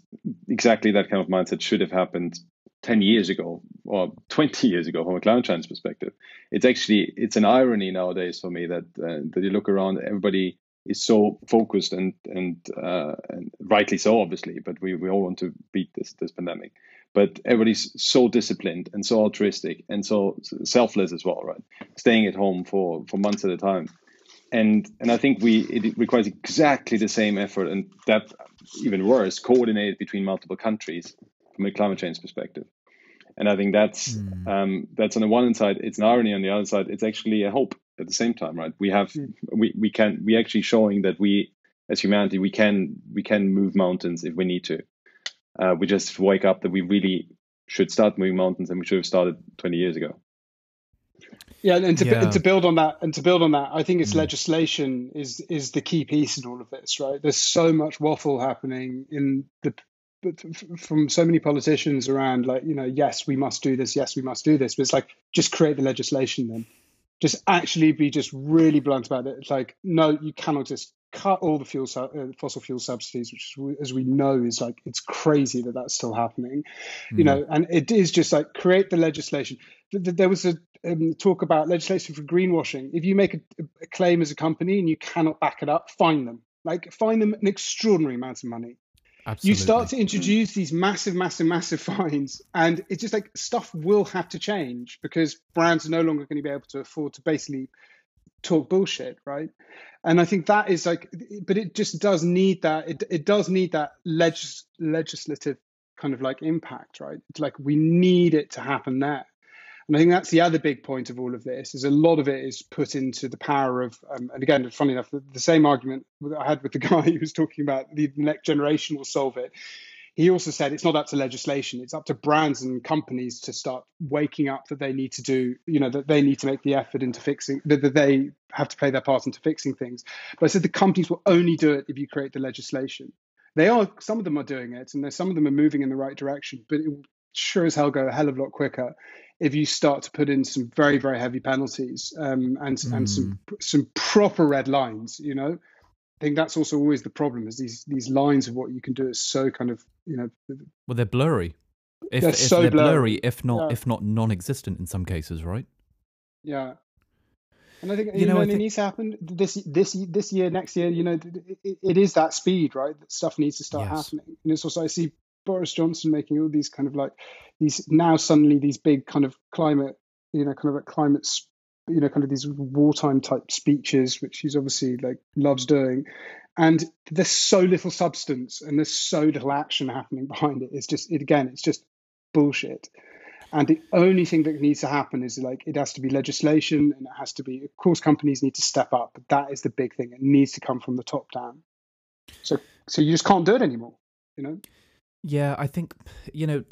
exactly that kind of mindset should have happened 10 years ago or 20 years ago from a climate change perspective it's actually it's an irony nowadays for me that uh, that you look around everybody is so focused and and uh, and rightly so obviously but we, we all want to beat this this pandemic. But everybody's so disciplined and so altruistic and so selfless as well right? Staying at home for for months at a time. And and I think we it requires exactly the same effort and that even worse coordinated between multiple countries from a climate change perspective. And I think that's Mm. um, that's on the one hand side it's an irony on the other side it's actually a hope at the same time right we have Mm. we we can we actually showing that we as humanity we can we can move mountains if we need to uh, we just wake up that we really should start moving mountains and we should have started 20 years ago Yeah, and to, Yeah. and to build on that, and to build on that, I think it's Mm. legislation is is the key piece in all of this, right? There's so much waffle happening in the from so many politicians around, like you know, yes, we must do this, yes, we must do this, but it's like just create the legislation then, just actually be just really blunt about it. It's like no, you cannot just cut all the fuel uh, fossil fuel subsidies, which as we know is like it's crazy that that's still happening you Mm. know and it is just like create the legislation Th- th- there was a um, talk about legislation for greenwashing if you make a, a claim as a company and you cannot back it up fine them like fine them an extraordinary amount of money Absolutely. you start to introduce these massive massive massive fines and it's just like stuff will have to change because brands are no longer going to be able to afford to basically talk bullshit right? And i think that is like but it just does need that it, it does need that legis- legislative kind of like impact right? It's like we need it to happen there and I think that's the other big point of all of this is a lot of it is put into the power of, um, and again, funny enough, the, the same argument I had with the guy who was talking about the next generation will solve it. he also said it's not up to legislation; it's up to brands and companies to start waking up that they need to do, you know, that they need to make the effort into fixing that, that they have to play their part into fixing things. But I said the companies will only do it if you create the legislation. They are some of them are doing it, and some of them are moving in the right direction, but it will sure as hell go a hell of a lot quicker if you start to put in some very very heavy penalties um, and mm. and some hmm. some proper red lines, you know. I think that's also always the problem is these these lines of what you can do is so kind of you know. Well, they're blurry. If they're, if so they're blurry. blurry. if not yeah. if not non-existent in some cases, right? Yeah. And I think you, you know, know it needs to happen this this this year, next year. You know, it, it is that speed, right? That stuff needs to start yes. happening. And it's also I see Boris Johnson making all these kind of like these now suddenly these big kind of climate, you know, kind of a climate you know, kind of these wartime type speeches, which he's obviously like loves doing. And there's so little substance and there's so little action happening behind it. It's just, it, again, it's just bullshit. And the only thing that needs to happen is like it has to be legislation and it has to be, of course, companies need to step up. But that is the big thing. It needs to come from the top down. So, so you just can't do it anymore, you know? Yeah, I think, you know,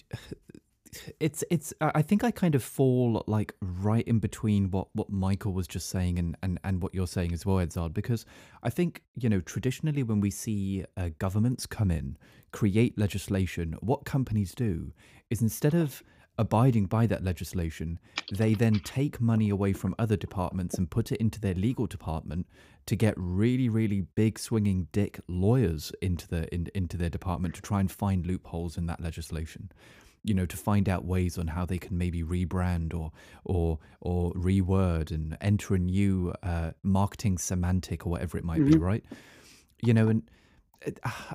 it's it's i think i kind of fall like right in between what what michael was just saying and and, and what you're saying as well edzard because i think you know traditionally when we see uh, governments come in create legislation what companies do is instead of abiding by that legislation they then take money away from other departments and put it into their legal department to get really really big swinging dick lawyers into the in, into their department to try and find loopholes in that legislation you know, to find out ways on how they can maybe rebrand or or or reword and enter a new uh, marketing semantic or whatever it might mm-hmm. be, right? You know, and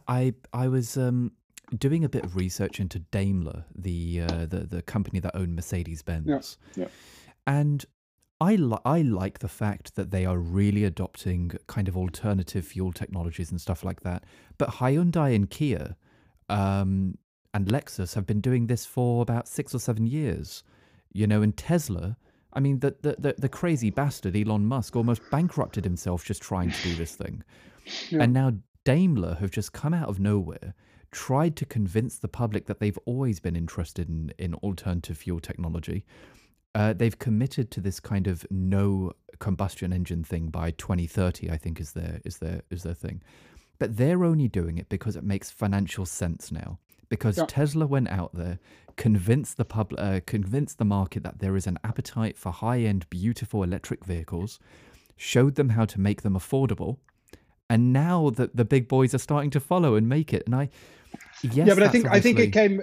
I I was um, doing a bit of research into Daimler, the uh, the the company that owned Mercedes Benz, yeah, yeah. and I li- I like the fact that they are really adopting kind of alternative fuel technologies and stuff like that. But Hyundai and Kia, um, and Lexus have been doing this for about six or seven years. You know, and Tesla, I mean, the, the, the, the crazy bastard Elon Musk almost bankrupted himself just trying to do this thing. Yeah. And now Daimler have just come out of nowhere, tried to convince the public that they've always been interested in, in alternative fuel technology. Uh, they've committed to this kind of no combustion engine thing by 2030, I think is their is their is their thing. But they're only doing it because it makes financial sense now because yeah. Tesla went out there, convinced the pub, uh, convinced the market that there is an appetite for high-end, beautiful electric vehicles, showed them how to make them affordable, and now that the big boys are starting to follow and make it. And I, yes, yeah, but I think I think it came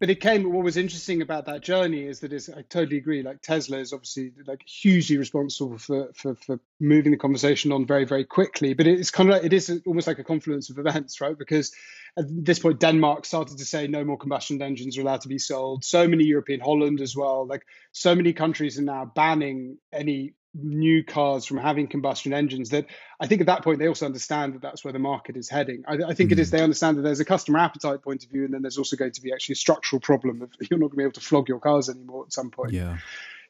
but it came what was interesting about that journey is that is i totally agree like tesla is obviously like hugely responsible for, for for moving the conversation on very very quickly. But it's kind of like, it is almost like a confluence of events right? Because at this point denmark started to say no more combustion engines are allowed to be sold. So many european holland as well. Like so many countries are now banning any new cars from having combustion engines that I think at that point they also understand that that's where the market is heading. I, I think mm. it is mm. they understand that there's a customer appetite point of view, and then there's also going to be actually a structural problem of you're not going to be able to flog your cars anymore at some point. Yeah.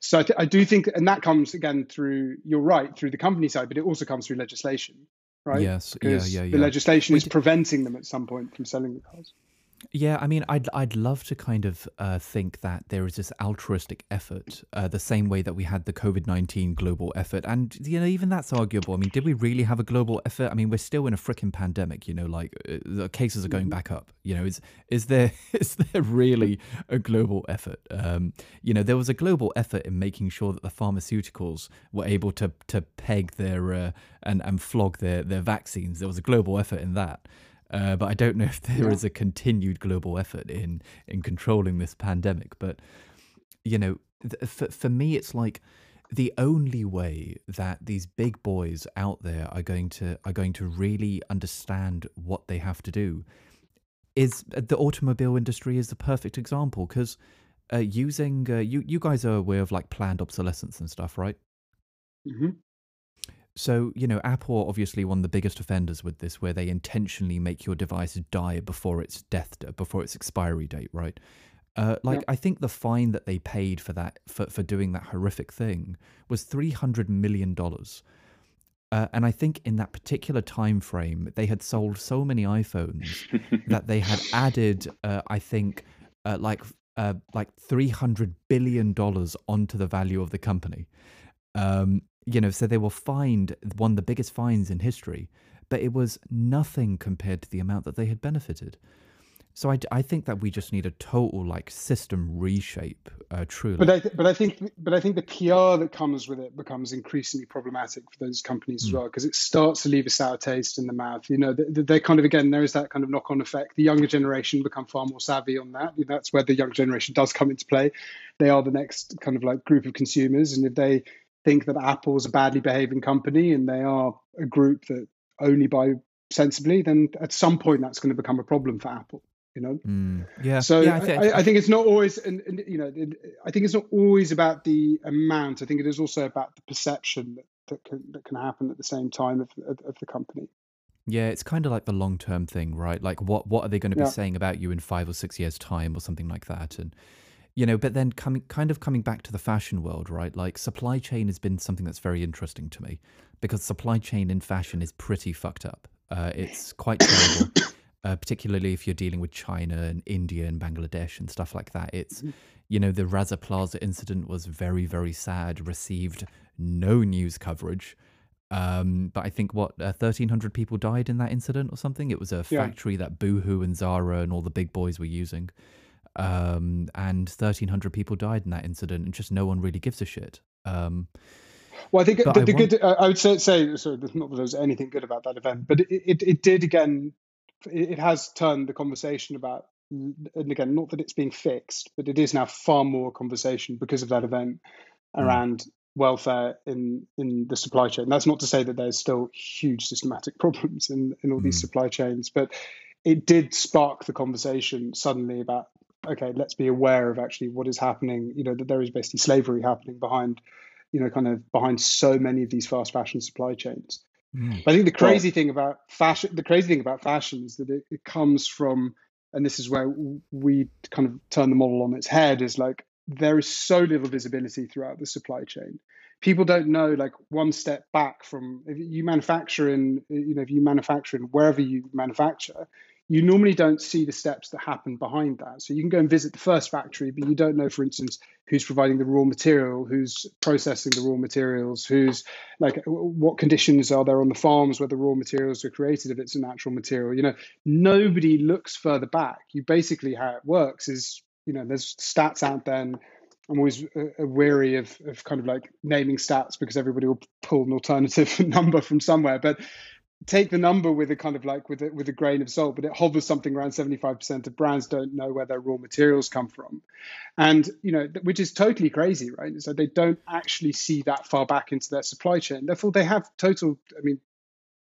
So I, th- I do think, and that comes again through you're right through the company side, but it also comes through legislation, right? Yes. Because yeah. Yeah. The legislation is preventing them at some point from selling the cars. Yeah, I mean, I'd I'd love to kind of uh, think that there is this altruistic effort, uh, the same way that we had the COVID nineteen global effort, and you know, even that's arguable. I mean, did we really have a global effort? I mean, we're still in a freaking pandemic. You know, like uh, the cases are going mm-hmm. back up. You know, is is there is there really a global effort? Um, you know, there was a global effort in making sure that the pharmaceuticals were able to to peg their uh, and and flog their their vaccines. There was a global effort in that. Uh, but I don't know if there yeah. is a continued global effort in in controlling this pandemic. But you know, th- for for me, it's like the only way that these big boys out there are going to are going to really understand what they have to do is uh, the automobile industry is the perfect example because uh, using uh, you you guys are aware of like planned obsolescence and stuff, right? Mm-hmm. So, you know, Apple obviously one of the biggest offenders with this, where they intentionally make your device die before its death, before its expiry date, right? Uh, like, I think the fine that they paid for that, for, for doing that horrific thing, was $300 million. Uh, and I think in that particular time frame, they had sold so many iPhones that they had added, uh, I think, uh, like uh, like three hundred billion dollars onto the value of the company. Um, you know, so they were fined one of the biggest fines in history, but it was nothing compared to the amount that they had benefited. So I, I think that we just need a total like system reshape, uh, truly. But I th- but I think but I think the PR that comes with it becomes increasingly problematic for those companies mm. as hmm. well because it starts to leave a sour taste in the mouth. You know, they, they kind of again there is that kind of knock on effect. The younger generation become far more savvy on that. That's where the younger generation does come into play. They are the next kind of like group of consumers, and if they think that Apple is a badly behaving company and they are a group that only buy sensibly, then at some point that's going to become a problem for Apple you know? Mm, yeah so yeah, I, th- I, I, think it's not always and, and you know it, i think it's not always about the amount i think it is also about the perception that, that can that can happen at the same time of, of, of the company. Yeah it's kind of like the long term thing right? Like what what are they going to be yeah. saying about you in five or six years time or something like that? And you know but then coming kind of coming back to the fashion world right like supply chain has been something that's very interesting to me because supply chain in fashion is pretty fucked up uh, it's quite terrible uh, particularly if you're dealing with China and India and Bangladesh and stuff like that. It's, mm-hmm. you know, the Rana Plaza incident was very, very sad, received no news coverage. Um, but I think what uh, 1,300 people died in that incident or something. It was a yeah. factory that Boohoo and Zara and all the big boys were using. Um, and 1,300 people died in that incident, and just no one really gives a shit. Um, well, I think the, the I good. I would say, say sorry, not that there's anything good about that event, but it, it, it did again it has turned the conversation about and again not that it's being fixed but it is now far more conversation because of that event mm. around welfare in in the supply chain that's not to say that there's still huge systematic problems in in all mm. these supply chains but it did spark the conversation suddenly about okay let's be aware of actually what is happening you know that there is basically slavery happening behind you know kind of behind so many of these fast fashion supply chains Mm. But I think the crazy well, thing about fashion, the crazy thing about fashion is that it, it comes from, and this is where we kind of turn the model on its head, is like there is so little visibility throughout the supply chain. People don't know like one step back from if you manufacture in, you know, if you manufacture in wherever you manufacture, you normally don't see the steps that happen behind that. So you can go and visit the first factory, but you don't know, for instance, who's providing the raw material, who's processing the raw materials, who's like what conditions are there on the farms where the raw materials are created if it's a natural material. You know, nobody looks further back. You basically how it works is, you know, there's stats out there and I'm always uh, wary of, of kind of like naming stats because everybody will pull an alternative number from somewhere. But take the number with a kind of like with a, with a grain of salt, but it hovers something around 75% of brands don't know where their raw materials come from. And, you know, which is totally crazy, right? So they don't actually see that far back into their supply chain. Therefore, they have total, I mean,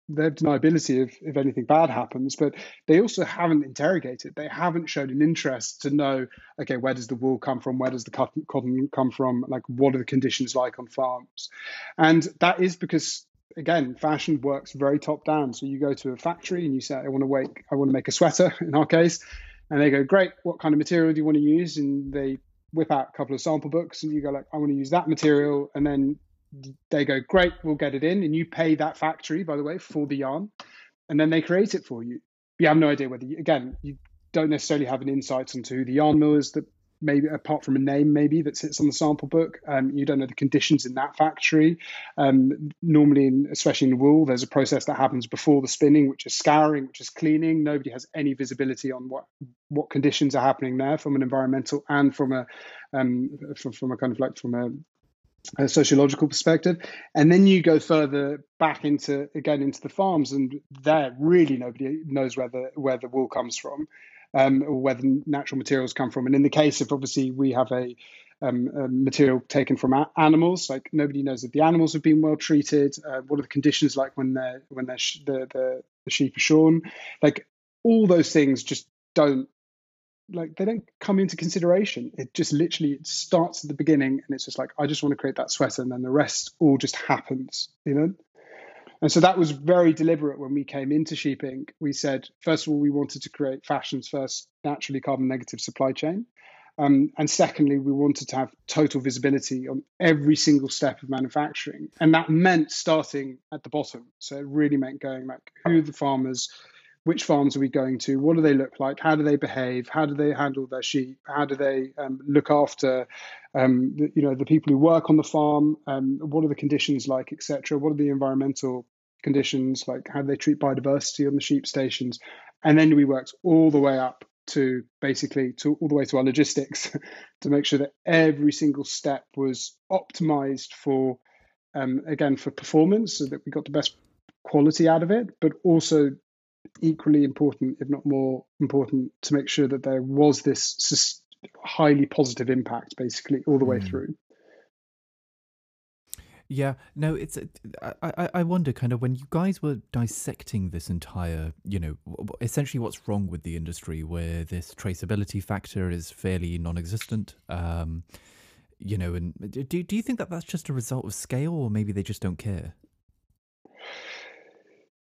they have deniability if, if anything bad happens, but they also haven't interrogated. They haven't shown an interest to know, okay, where does the wool come from? Where does the cotton, cotton come from? Like, what are the conditions like on farms? And that is because again, fashion works very top down. So you go to a factory and you say, I want to make, I want to make a sweater in our case, and they go, great, what kind of material do you want to use? And they whip out a couple of sample books, and you go like, I want to use that material, and then they go, great, we'll get it in, and you pay that factory, by the way, for the yarn, and then they create it for you. You have no idea whether, you, again, you don't necessarily have an insight into who the yarn mill is that maybe apart from a name maybe that sits on the sample book. Um, you don't know the conditions in that factory. Um, normally in, especially in wool there's a process that happens before the spinning which is scouring which is cleaning. Nobody has any visibility on what what conditions are happening there from an environmental and from a um, from, from a kind of like from a a sociological perspective. And then you go further back into again into the farms and there really nobody knows where the where the wool comes from um, or where the natural materials come from. And in the case of obviously we have a, um, a material taken from animals, like nobody knows if the animals have been well treated. Uh, what are the conditions like when they're when they're sh- the, the the sheep are shorn? Like all those things just don't like they don't come into consideration. It just literally it starts at the beginning, and it's just like I just want to create that sweater, and then the rest all just happens, you know. And so that was very deliberate when we came into Sheep Inc. We said, first of all, we wanted to create fashion's first naturally carbon negative supply chain. Um, and secondly, we wanted to have total visibility on every single step of manufacturing. And that meant starting at the bottom. So it really meant going like, who the farmers? Which farms are we going to? What do they look like? How do they behave? How do they handle their sheep? How do they um, look after, um, the, you know, the people who work on the farm? Um, what are the conditions like, etc. What are the environmental conditions like? How do they treat biodiversity on the sheep stations? And then we worked all the way up to basically to all the way to our logistics to make sure that every single step was optimized for um, again for performance so that we got the best quality out of it but also equally important if not more important to make sure that there was this highly positive impact basically all the way mm. through yeah, no, it's. I, I I wonder kind of when you guys were dissecting this entire, you know, essentially what's wrong with the industry, where this traceability factor is fairly non-existent. Um, you know, and do do you think that that's just a result of scale, or maybe they just don't care?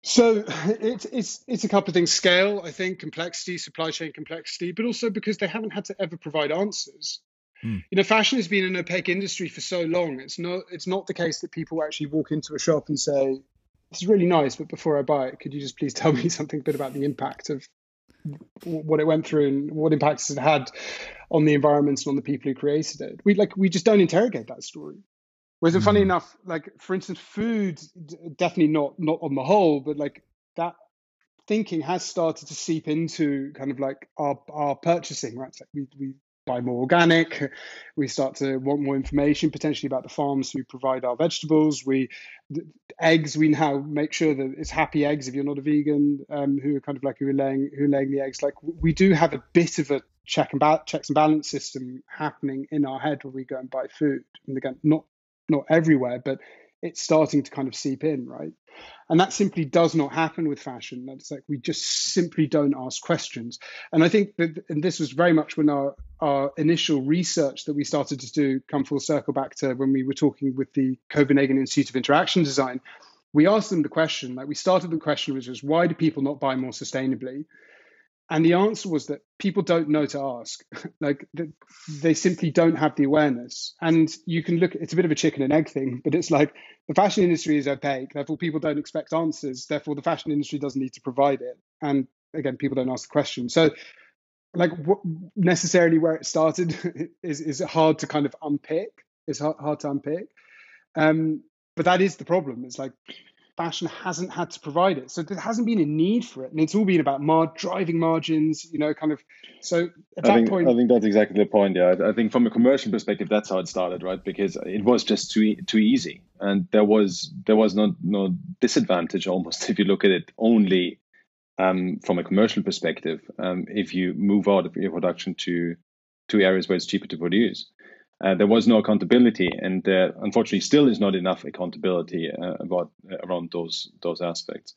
So it's it's it's a couple of things: scale, I think, complexity, supply chain complexity, but also because they haven't had to ever provide answers. Mm. You know, fashion has been an opaque industry for so long. It's not it's not the case that people actually walk into a shop and say, "This is really nice, but before I buy it, could you just please tell me something a bit about the impact of what it went through and what impacts it had on the environment and on the people who created it?" We like we just don't interrogate that story. Whereas, mm. funny enough, like for instance, food definitely not not on the whole, but like that thinking has started to seep into kind of like our our purchasing, right? Like we we buy more organic. We start to want more information potentially about the farms who provide our vegetables. We eggs. We now make sure that it's happy eggs if you're not a vegan, um, who are kind of like who are laying who are laying the eggs. Like we do have a bit of a check and ba- checks and balance system happening in our head when we go and buy food. And again, not not everywhere, but it's starting to kind of seep in, right? And that simply does not happen with fashion. That's like we just simply don't ask questions. And I think that, and this was very much when our, our initial research that we started to do come full circle back to when we were talking with the Copenhagen Institute of Interaction Design. We asked them the question, like we started the question, which was why do people not buy more sustainably? And the answer was that people don't know to ask. like they simply don't have the awareness. And you can look, it's a bit of a chicken and egg thing, but it's like the fashion industry is opaque. Therefore, people don't expect answers. Therefore, the fashion industry doesn't need to provide it. And again, people don't ask the question. So, like, what, necessarily where it started is, is hard to kind of unpick. It's hard, hard to unpick. Um, but that is the problem. It's like fashion hasn't had to provide it. So there hasn't been a need for it. And it's all been about mar- driving margins, you know, kind of. So at I that think, point. I think that's exactly the point. Yeah. I think from a commercial perspective, that's how it started, right? Because it was just too too easy. And there was there was no, no disadvantage almost if you look at it only um, from a commercial perspective um, if you move out of your production to to areas where it's cheaper to produce. Uh, there was no accountability, and there unfortunately still is not enough accountability uh, about uh, around those those aspects.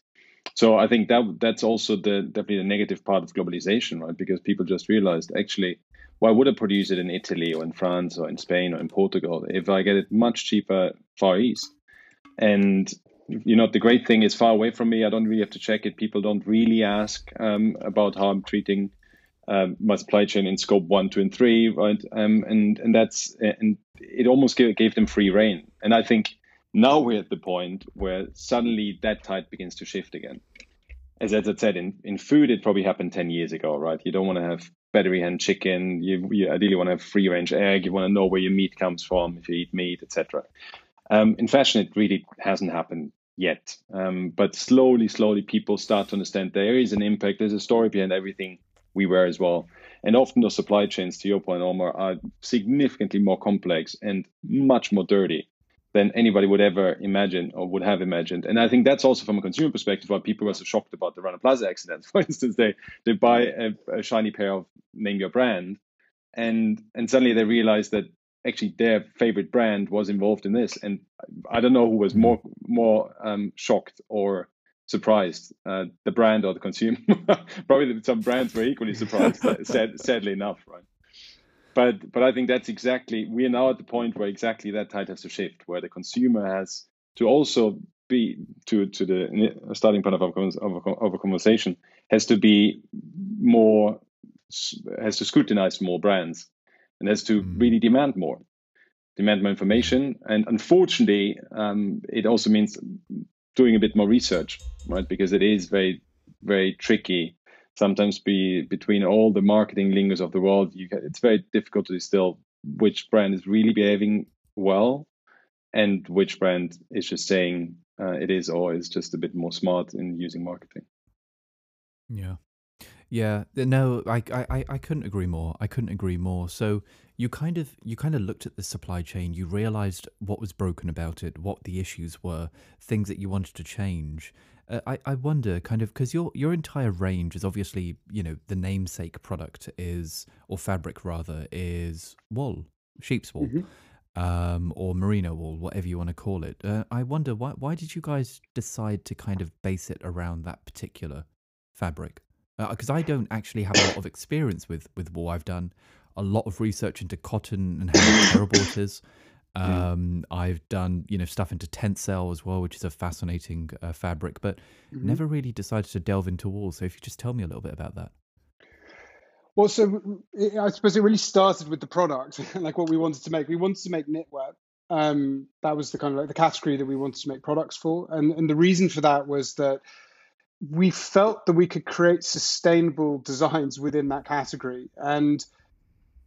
So I think that that's also the definitely the negative part of globalization, right? Because people just realized actually, why would I produce it in Italy or in France or in Spain or in Portugal if I get it much cheaper far east? And you know the great thing is far away from me. I don't really have to check it. People don't really ask um, about how I'm treating um, my supply chain in scope one, two, and three, right? Um, and and that's and it almost gave, gave them free reign. And I think now we're at the point where suddenly that tide begins to shift again. As, as I said, in, in food, it probably happened 10 years ago, right? You don't want to have battery hen chicken. You, you ideally want to have free range egg. You want to know where your meat comes from if you eat meat, etc. Um, in fashion, it really hasn't happened yet. Um, but slowly, slowly, people start to understand there is an impact. There's a story behind everything we were as well. And often the supply chains, to your point, Omar, are significantly more complex and much more dirty than anybody would ever imagine or would have imagined. And I think that's also from a consumer perspective why people were so shocked about the Rana Plaza accident. For instance, they they buy a, a shiny pair of name your brand, and and suddenly they realize that actually their favorite brand was involved in this. And I don't know who was more more um, shocked or surprised, uh, the brand or the consumer. Probably some brands were equally surprised, sad, sadly enough, right? But but I think that's exactly we are now at the point where exactly that tide has to shift, where the consumer has to also be to to the starting point of our, of our conversation has to be more has to scrutinize more brands and has to Mm. really demand more, demand more information. And unfortunately, um, it also means doing a bit more research, right? Because it is very, very tricky. Sometimes be between all the marketing lingers of the world, you it's very difficult to distill which brand is really behaving well and which brand is just saying uh, it is or is just a bit more smart in using marketing. Yeah. Yeah, th- no, I, I, I- I couldn't agree more. I couldn't agree more. So you kind of you kind of looked at the supply chain. You realized what was broken about it, what the issues were, things that you wanted to change. Uh, I I wonder, kind of, because your your entire range is obviously, you know, the namesake product is or fabric rather is wool, sheep's wool, Mhm. um, or merino wool, whatever you want to call it. Uh, I wonder why why did you guys decide to kind of base it around that particular fabric? Because I don't actually have a lot of experience with with wool. I've done a lot of research into cotton and how terrible it is. Um, I've done you know stuff into tencel as well, which is a fascinating uh, fabric, but Mhm. never really decided to delve into wool. So if you just tell me a little bit about that. Well, so I suppose it really started with the product, like what we wanted to make. We wanted to make knitwear. Um, that was the kind of like the category that we wanted to make products for, and and the reason for that was that we felt that we could create sustainable designs within that category. And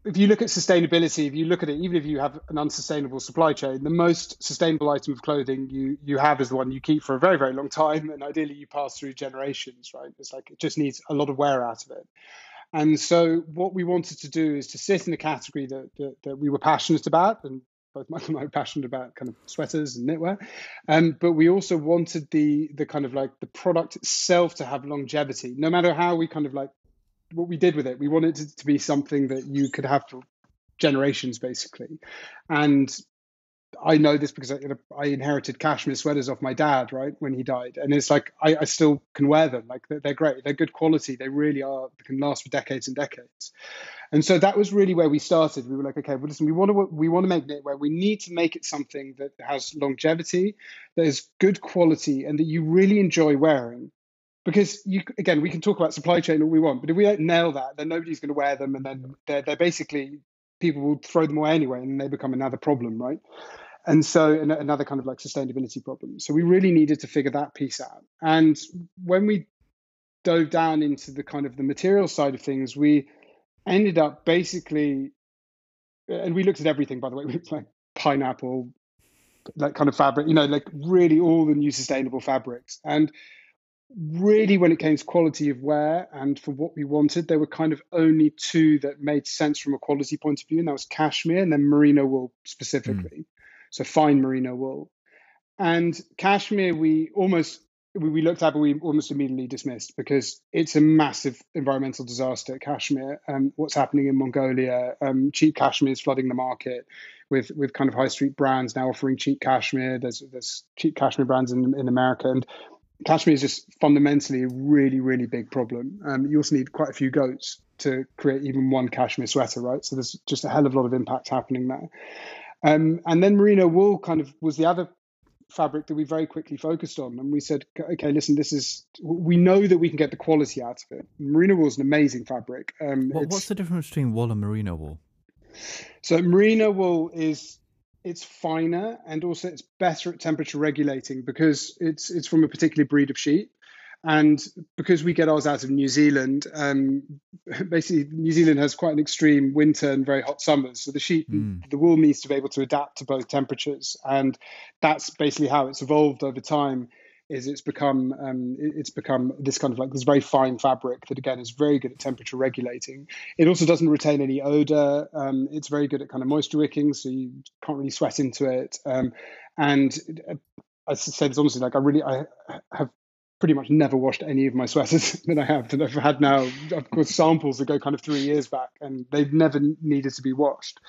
if you look at sustainability, if you look at it, even if you have an unsustainable supply chain, the most sustainable item of clothing you you have is the one you keep for a very very long time, and ideally you pass through generations. Right? It's like it just needs a lot of wear out of it. And so, what we wanted to do is to sit in a category that, that, that we were passionate about, and both Michael and I were passionate about kind of sweaters and knitwear. Um, but we also wanted the the kind of like the product itself to have longevity, no matter how we kind of like what we did with it. We wanted it to be something that you could have for generations, basically. And I know this because I, I inherited cashmere sweaters off my dad, right, when he died, and it's like I, I still can wear them. Like they're, they're great, they're good quality, they really are. They can last for decades and decades. And so that was really where we started. We were like, okay, well, listen, we want to we want to make knitwear. We need to make it something that has longevity, that is good quality, and that you really enjoy wearing. Because you again, we can talk about supply chain all we want, but if we don't nail that, then nobody's going to wear them, and then they're they're basically people will throw them away anyway, and they become another problem, right? And so another kind of like sustainability problem. So we really needed to figure that piece out. And when we dove down into the kind of the material side of things we ended up basically and we looked at everything by the way we like pineapple like kind of fabric you know like really all the new sustainable fabrics. And really when it came to quality of wear and for what we wanted there were kind of only two that made sense from a quality point of view and that was cashmere and then merino wool specifically. mm so fine merino wool. And cashmere, we almost we looked at, but we almost immediately dismissed because it's a massive environmental disaster. Cashmere, um, what's happening in Mongolia, um, cheap cashmere is flooding the market with with kind of high street brands now offering cheap cashmere. There's there's cheap cashmere brands in in America, and cashmere is just fundamentally a really really big problem. Um, you also need quite a few goats to create even one cashmere sweater, right? So there's just a hell of a lot of impact happening there. Um, and then merino wool kind of was the other fabric that we very quickly focused on. And we said, okay, listen, this is, we know that we can get the quality out of it. Merino wool is an amazing fabric. Um, what, what's the difference between wool and merino wool? So merino wool is, it's finer and also it's better at temperature regulating because it's it's from a particular breed of sheep. And because we get ours out of New Zealand, um, basically New Zealand has quite an extreme winter and very hot summers. So the sheep, mm. the wool needs to be able to adapt to both temperatures, and that's basically how it's evolved over time. Is it's become um, it's become this kind of like this very fine fabric that again is very good at temperature regulating. It also doesn't retain any odor. Um, it's very good at kind of moisture wicking, so you can't really sweat into it. Um, and I said it's honestly like I really I have pretty much never washed any of my sweaters that I have that I've had now. Of course, samples that go kind of three years back, and they've never needed to be washed.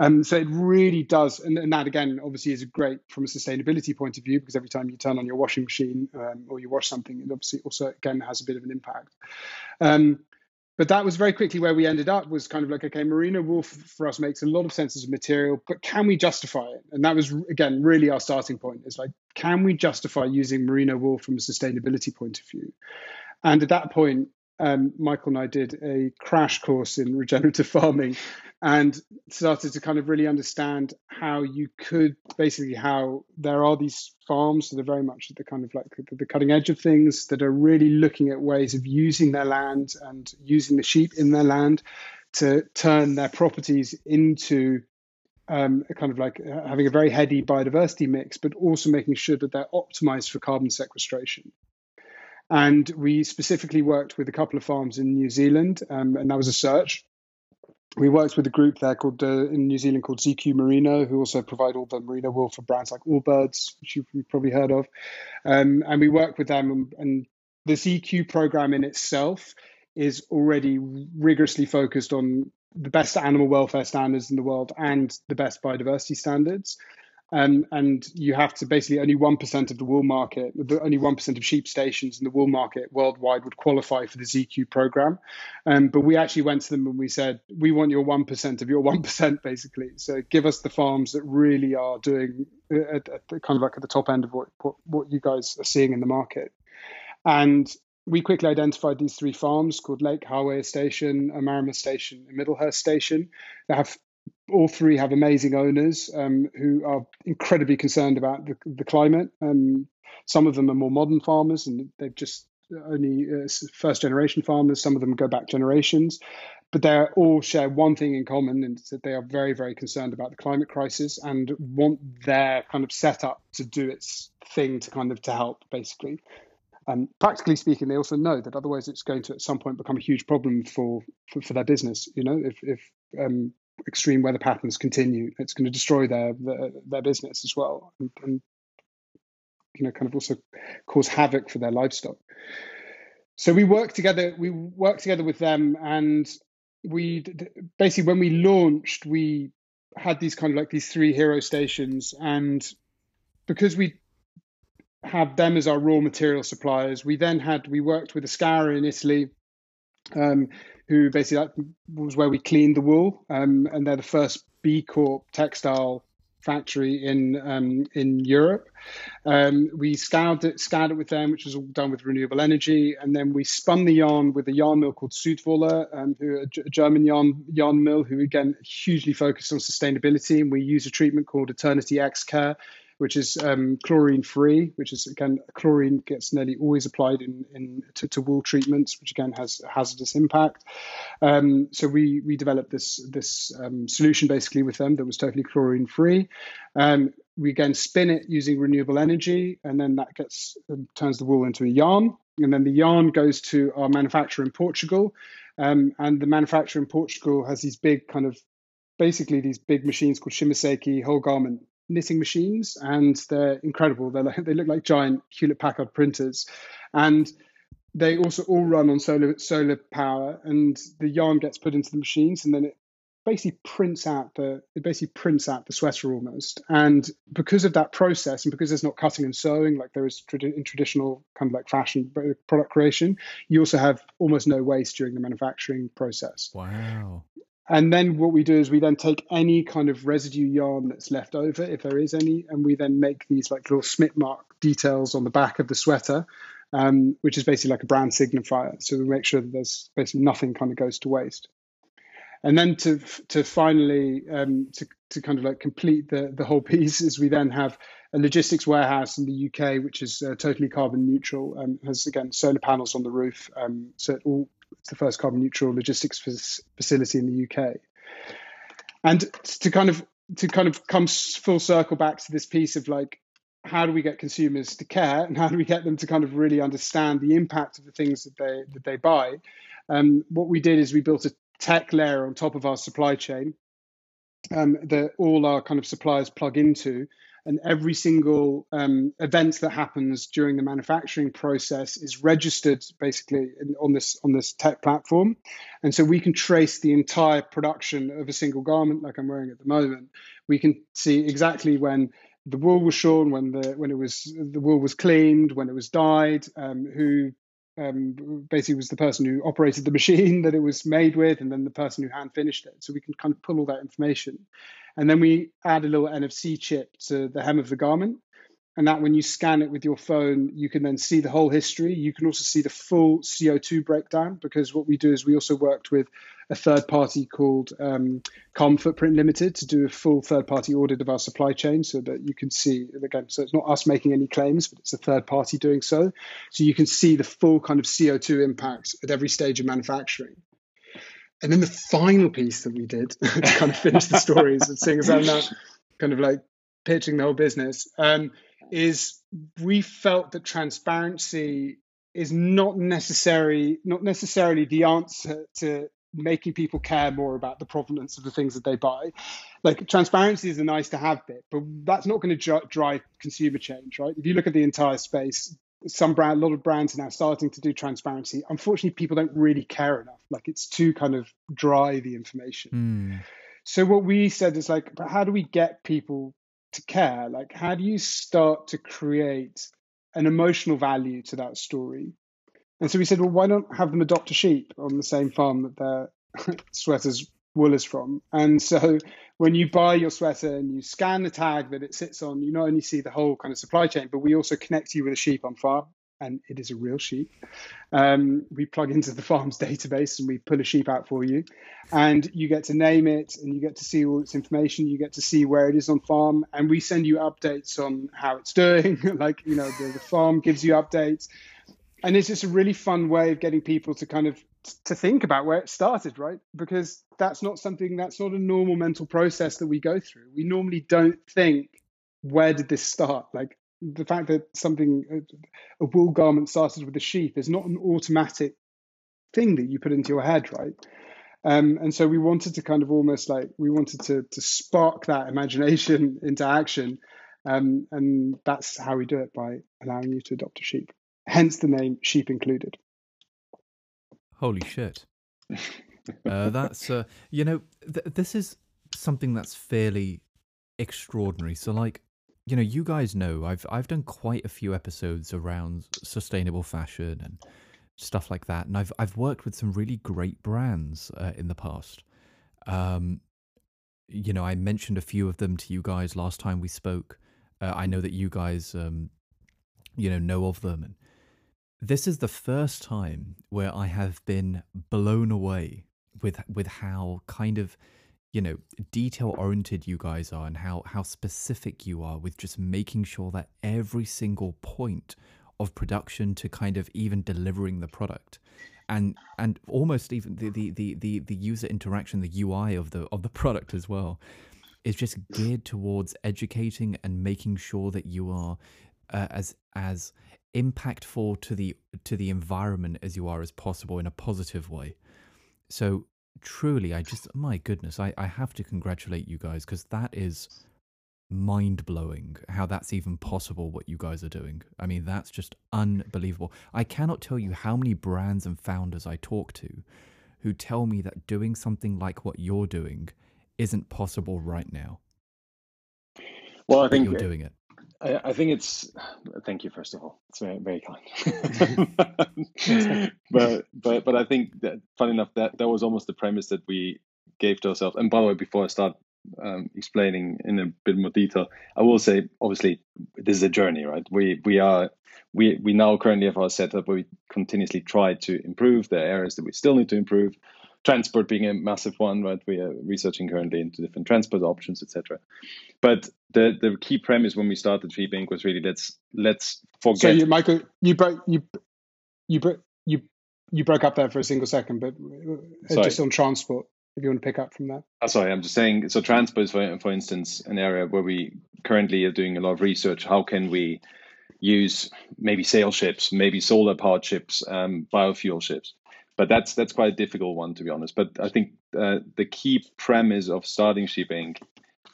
Um, so it really does, and, and, that again, obviously, is great from a sustainability point of view because every time you turn on your washing machine um, or you wash something, it obviously also again has a bit of an impact. Um, but that was very quickly where we ended up was kind of like okay merino wool for us makes a lot of sense as a material but can we justify it? And that was again really our starting point. Is like can we justify using merino wool from a sustainability point of view? And at that point um, Michael and I did a crash course in regenerative farming and started to kind of really understand how you could basically how there are these farms that are very much at the kind of like the cutting edge of things that are really looking at ways of using their land and using the sheep in their land to turn their properties into um, kind of like having a very heady biodiversity mix, but also making sure that they're optimized for carbon sequestration. And we specifically worked with a couple of farms in New Zealand, um, and that was a search. We worked with a group there called uh, in New Zealand called ZQ Merino, who also provide all the merino wool for brands like Allbirds, which you've probably heard of. Um, and we worked with them, and, and the ZQ program in itself is already rigorously focused on the best animal welfare standards in the world and the best biodiversity standards. Um, and you have to basically only 1% of the wool market, only 1% of sheep stations in the wool market worldwide would qualify for the ZQ program. Um, but we actually went to them and we said, we want your 1% of your 1%, basically. So give us the farms that really are doing uh, at, at kind of like at the top end of what, what, what you guys are seeing in the market. And we quickly identified these three farms called Lake Hawea Station, Omarama Station, and Middlehurst Station. They have all three have amazing owners um, who are incredibly concerned about the, the climate. Um, some of them are more modern farmers and they've just only uh, first generation farmers. Some of them go back generations, but they all share one thing in common, and that they are very, very concerned about the climate crisis and want their kind of setup to do its thing to kind of to help, basically. Um, practically speaking, they also know that otherwise it's going to at some point become a huge problem for for, for their business. You know, if if um, extreme weather patterns continue, it's going to destroy their their, their business as well, and, and, you know, kind of also cause havoc for their livestock. So we work together. We work together with them, and we basically when we launched, we had these kind of like these three hero stations, and because we have them as our raw material suppliers, we then had we worked with Ascara in Italy. Um, who basically that was where we cleaned the wool, um, and they're the first B Corp textile factory in um, in Europe. Um, we scoured it, scoured it with them, which was all done with renewable energy, and then we spun the yarn with a yarn mill called Sudwolle, um, who a German yarn yarn mill, who again hugely focused on sustainability, and we use a treatment called Eternity X Care, which is um, chlorine free, which is again chlorine gets nearly always applied in, in to, to wool treatments, which again has hazardous impact. Um, so we we developed this this um, solution basically with them that was totally chlorine free. Um, we again spin it using renewable energy, and then that gets um, turns the wool into a yarn, and then the yarn goes to our manufacturer in Portugal, um, and the manufacturer in Portugal has these big kind of basically these big machines called Shima Seiki whole garment knitting machines, and they're incredible. They're like, they look like giant Hewlett Packard printers, and they also all run on solar solar power. And the yarn gets put into the machines, and then it basically prints out the it basically prints out the sweater almost. And because of that process, and because there's not cutting and sewing like there is in traditional kind of like fashion uh, product creation, you also have almost no waste during the manufacturing process. Wow. And then what we do is we then take any kind of residue yarn that's left over, if there is any, and we then make these like little smit mark details on the back of the sweater, um, which is basically like a brand signifier. So we make sure that there's basically nothing kind of goes to waste. And then to to finally um, to to kind of like complete the the whole piece is we then have a logistics warehouse in the UK, which is uh, totally carbon neutral, and has again solar panels on the roof, um, so it all it's the first carbon neutral logistics facility in the UK. And to kind of to kind of come full circle back to this piece of like how do we get consumers to care and how do we get them to kind of really understand the impact of the things that they that they buy um, what we did is we built a tech layer on top of our supply chain um, that all our kind of suppliers plug into and every single um, event that happens during the manufacturing process is registered basically in, on this on this tech platform. And so we can trace the entire production of a single garment like i'm wearing at the moment. We can see exactly when the wool was shorn when the when it was the wool was cleaned when it was dyed um, who um, basically was the person who operated the machine that it was made with, and then the person who hand finished it. So we can kind of pull all that information, and then we add a little NFC chip to the hem of the garment. and that when you scan it with your phone, you can then see the whole history. You can also see the full CO2 breakdown because what we do is we also worked with a third party called um, Carbon Footprint Limited to do a full third party audit of our supply chain so that you can see, again, so it's not us making any claims, but it's a third party doing so. So you can see the full kind of CO2 impacts at every stage of manufacturing. And then the final piece that we did to kind of finish the stories and seeing as I'm now kind of like pitching the whole business. Um, is we felt that transparency is not necessary not necessarily the answer to making people care more about the provenance of the things that they buy like transparency is a nice to have bit but that's not going to drive consumer change right if you look at the entire space some brand a lot of brands are now starting to do transparency. Unfortunately people don't really care enough. Like it's too kind of dry the information. Mm. so what we said is like but how do we get people to care? Like how do you start to create an emotional value to that story? And so we said well why not have them adopt a sheep on the same farm that their sweater's wool is from and so when you buy your sweater and you scan the tag that it sits on you not only see the whole kind of supply chain but we also connect you with a sheep on farm and it is a real sheep. Um, we plug into the farm's database and we pull a sheep out for you, and you get to name it and you get to see all its information. You get to see where it is on farm, and we send you updates on how it's doing. like you know, the, the farm gives you updates, and it's just a really fun way of getting people to kind of to think about where it started, right? Because that's not something that's not a normal mental process that we go through. We normally don't think, where did this start? Like the fact that something a wool garment started with a sheep is not an automatic thing that you put into your head right um, and so we wanted to kind of almost like we wanted to to spark that imagination into action um, and that's how we do it by allowing you to adopt a sheep hence the name sheep included holy shit uh, that's uh, you know th- this is something that's fairly extraordinary so like you know, you guys know I've I've done quite a few episodes around sustainable fashion and stuff like that, and I've I've worked with some really great brands uh, in the past. Um, you know, I mentioned a few of them to you guys last time we spoke. Uh, I know that you guys, um, you know, know of them, and this is the first time where I have been blown away with with how kind of you know detail oriented you guys are and how how specific you are with just making sure that every single point of production to kind of even delivering the product. And and almost even the the the the, the user interaction the UI of the of the product as well is just geared towards educating and making sure that you are uh, as as impactful to the to the environment as you are as possible in a positive way so truly, I just, my goodness, I, I have to congratulate you guys because that is mind blowing how that's even possible what you guys are doing. I mean, that's just unbelievable. I cannot tell you how many brands and founders I talk to who tell me that doing something like what you're doing isn't possible right now. Well, I think you're doing it. I, I, think it's. Thank you, first of all. It's very, very kind. but but but I think that, funny enough, that that was almost the premise that we gave to ourselves. And by the way, before I start um, explaining in a bit more detail, I will say, obviously, this is a journey, right? We we are we we now currently have our setup where we continuously try to improve the areas that we still need to improve transport being a massive one, right? We are researching currently into different transport options, etc. But the the key premise when we started Inc. was really let's let's forget. So you, Michael, you broke you you broke you you broke up there for a single second, but uh, sorry. just on transport. If you want to pick up from that. Oh, sorry, I'm just saying. So transport is, for for instance, an area where we currently are doing a lot of research. How can we use maybe sail ships, maybe solar powered ships, um, biofuel ships? But that's that's quite a difficult one to be honest. But I think uh, the key premise of starting Sheep Inc.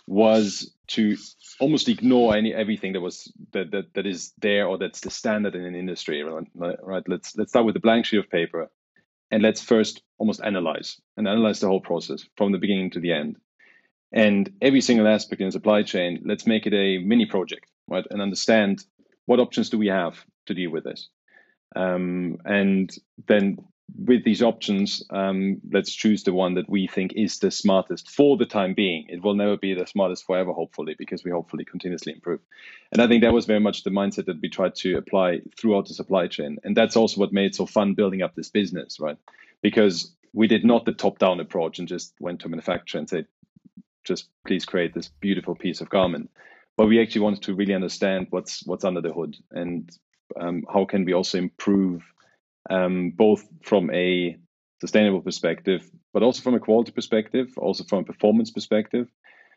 was to almost ignore any everything that was that, that that is there or that's the standard in an industry. Right? Let's let's start with a blank sheet of paper, and let's first almost analyze and analyze the whole process from the beginning to the end, and every single aspect in the supply chain. Let's make it a mini project, right? And understand what options do we have to deal with this, um, and then with these options, um, let's choose the one that we think is the smartest for the time being. It will never be the smartest forever, hopefully, because we hopefully continuously improve. And I think that was very much the mindset that we tried to apply throughout the supply chain. And that's also what made it so fun building up this business, right? Because we did not the top down approach and just went to a manufacturer and said, just please create this beautiful piece of garment. But we actually wanted to really understand what's what's under the hood and um, how can we also improve um, both from a sustainable perspective, but also from a quality perspective, also from a performance perspective,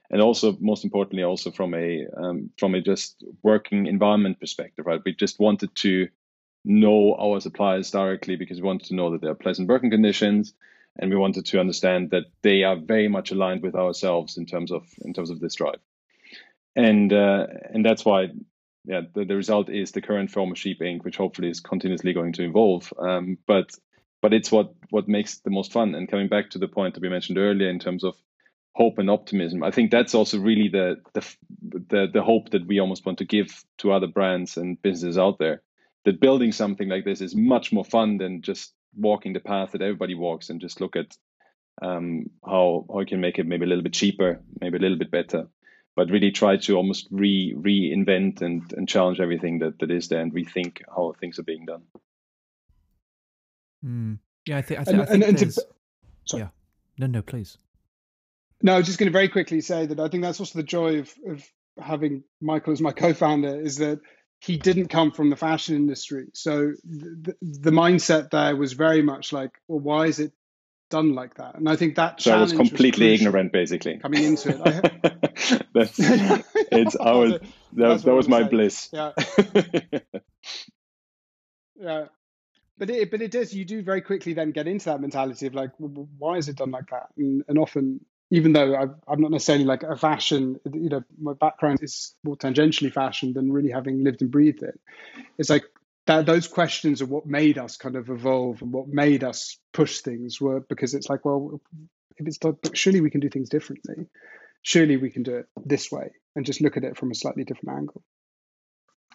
and also most importantly, also from a um, from a just working environment perspective. Right, we just wanted to know our suppliers directly because we wanted to know that there are pleasant working conditions, and we wanted to understand that they are very much aligned with ourselves in terms of in terms of this drive, and uh, and that's why yeah, the, the result is the current form of Sheep Inc, which hopefully is continuously going to evolve. Um, but but it's what what makes the most fun. And coming back to the point that we mentioned earlier in terms of hope and optimism, I think that's also really the the the, the hope that we almost want to give to other brands and businesses out there. That building something like this is much more fun than just walking the path that everybody walks and just look at um, how how you can make it maybe a little bit cheaper, maybe a little bit better but really try to almost re reinvent and, and challenge everything that, that is there and rethink how things are being done. Mm. Yeah, I, th- I, th- and, I think. And, and to, yeah. No, no, please. No, I was just going to very quickly say that I think that's also the joy of, of having Michael as my co-founder is that he didn't come from the fashion industry. So the, the mindset there was very much like, well, why is it done like that. And I think that so I was completely was ignorant, basically coming into it. that's it's our that, that, that was my saying. bliss. Yeah. yeah. But it, but it does. You do very quickly then get into that mentality of like, well, why is it done like that? And, and often, even though i am not necessarily like a fashion, you know, my background is more tangentially fashion than really having lived and breathed it. It's like that those questions are what made us kind of evolve and what made us push things were because it's like, well, if it's done, surely we can do things differently. Surely we can do it this way and just look at it from a slightly different angle.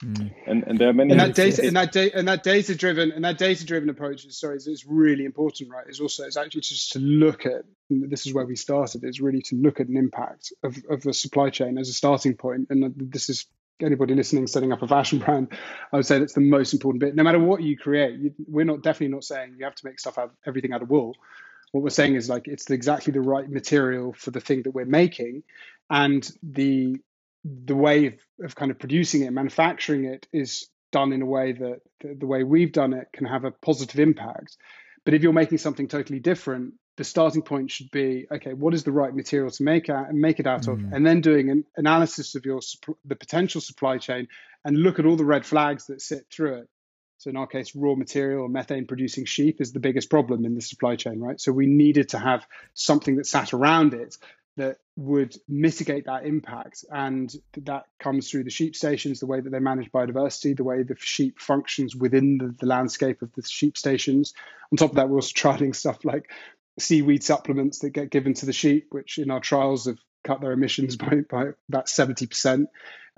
Mm. And and there are many and that data and that data and that data driven and that data driven approach is sorry is, is really important right is also it's actually just to look at this is where we started is really to look at an impact of, of the supply chain as a starting point and this is anybody listening setting up a fashion brand, I would say that's the most important bit. No matter what you create, you, we're not definitely not saying you have to make stuff out everything out of wool. What we're saying is like it's exactly the right material for the thing that we're making, and the the way of, of kind of producing it, manufacturing it is done in a way that the, the way we've done it can have a positive impact. But if you're making something totally different, the starting point should be okay what is the right material to make out and make it out mm. of and then doing an analysis of your the potential supply chain and look at all the red flags that sit through it. So in our case raw material or methane producing sheep is the biggest problem in the supply chain right? So we needed to have something that sat around it that would mitigate that impact. And that comes through the sheep stations the way that they manage biodiversity the way the sheep functions within the, the landscape of the sheep stations. On top of that we're also trialing stuff like seaweed supplements that get given to the sheep, which in our trials have cut their emissions by, by about 70%,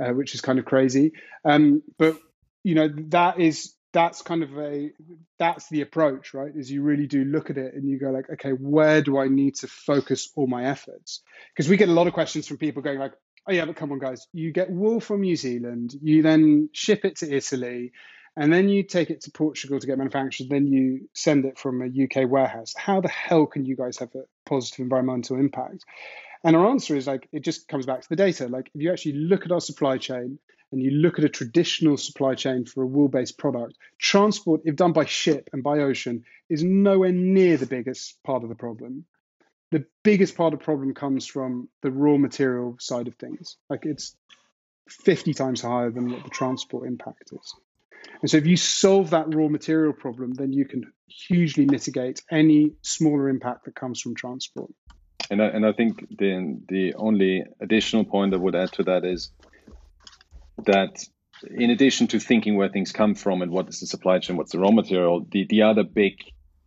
uh, which is kind of crazy. Um, but, you know, that is, that's kind of a, that's the approach, right? Is you really do look at it and you go like, okay, where do I need to focus all my efforts? Because we get a lot of questions from people going like, oh yeah, but come on guys, you get wool from New Zealand, you then ship it to Italy, and then you take it to Portugal to get manufactured, then you send it from a UK warehouse. How the hell can you guys have a positive environmental impact? And our answer is like, it just comes back to the data. Like, if you actually look at our supply chain and you look at a traditional supply chain for a wool based product, transport, if done by ship and by ocean, is nowhere near the biggest part of the problem. The biggest part of the problem comes from the raw material side of things. Like, it's 50 times higher than what the transport impact is. And so if you solve that raw material problem, then you can hugely mitigate any smaller impact that comes from transport. And I, and I think the the only additional point I would add to that is that in addition to thinking where things come from and what is the supply chain, what's the raw material, the, the other big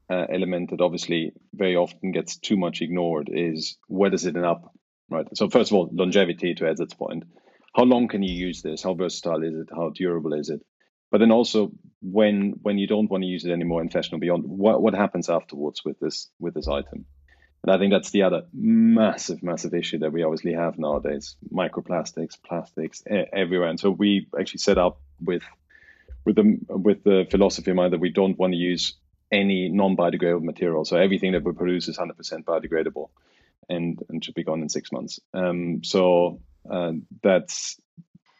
uh, element that obviously very often gets too much ignored is where does it end up, right? So first of all, longevity to Ed's point. How long can you use this? How versatile is it? How durable is it? But then also when when you don't want to use it anymore in fashion or beyond, what what happens afterwards with this with this item? And I think that's the other massive, massive issue that we obviously have nowadays: microplastics, plastics everywhere. And so we actually set up with with the with the philosophy in mind that we don't want to use any non-biodegradable material. So everything that we produce is 100% biodegradable, and and should be gone in six months. Um, so uh, that's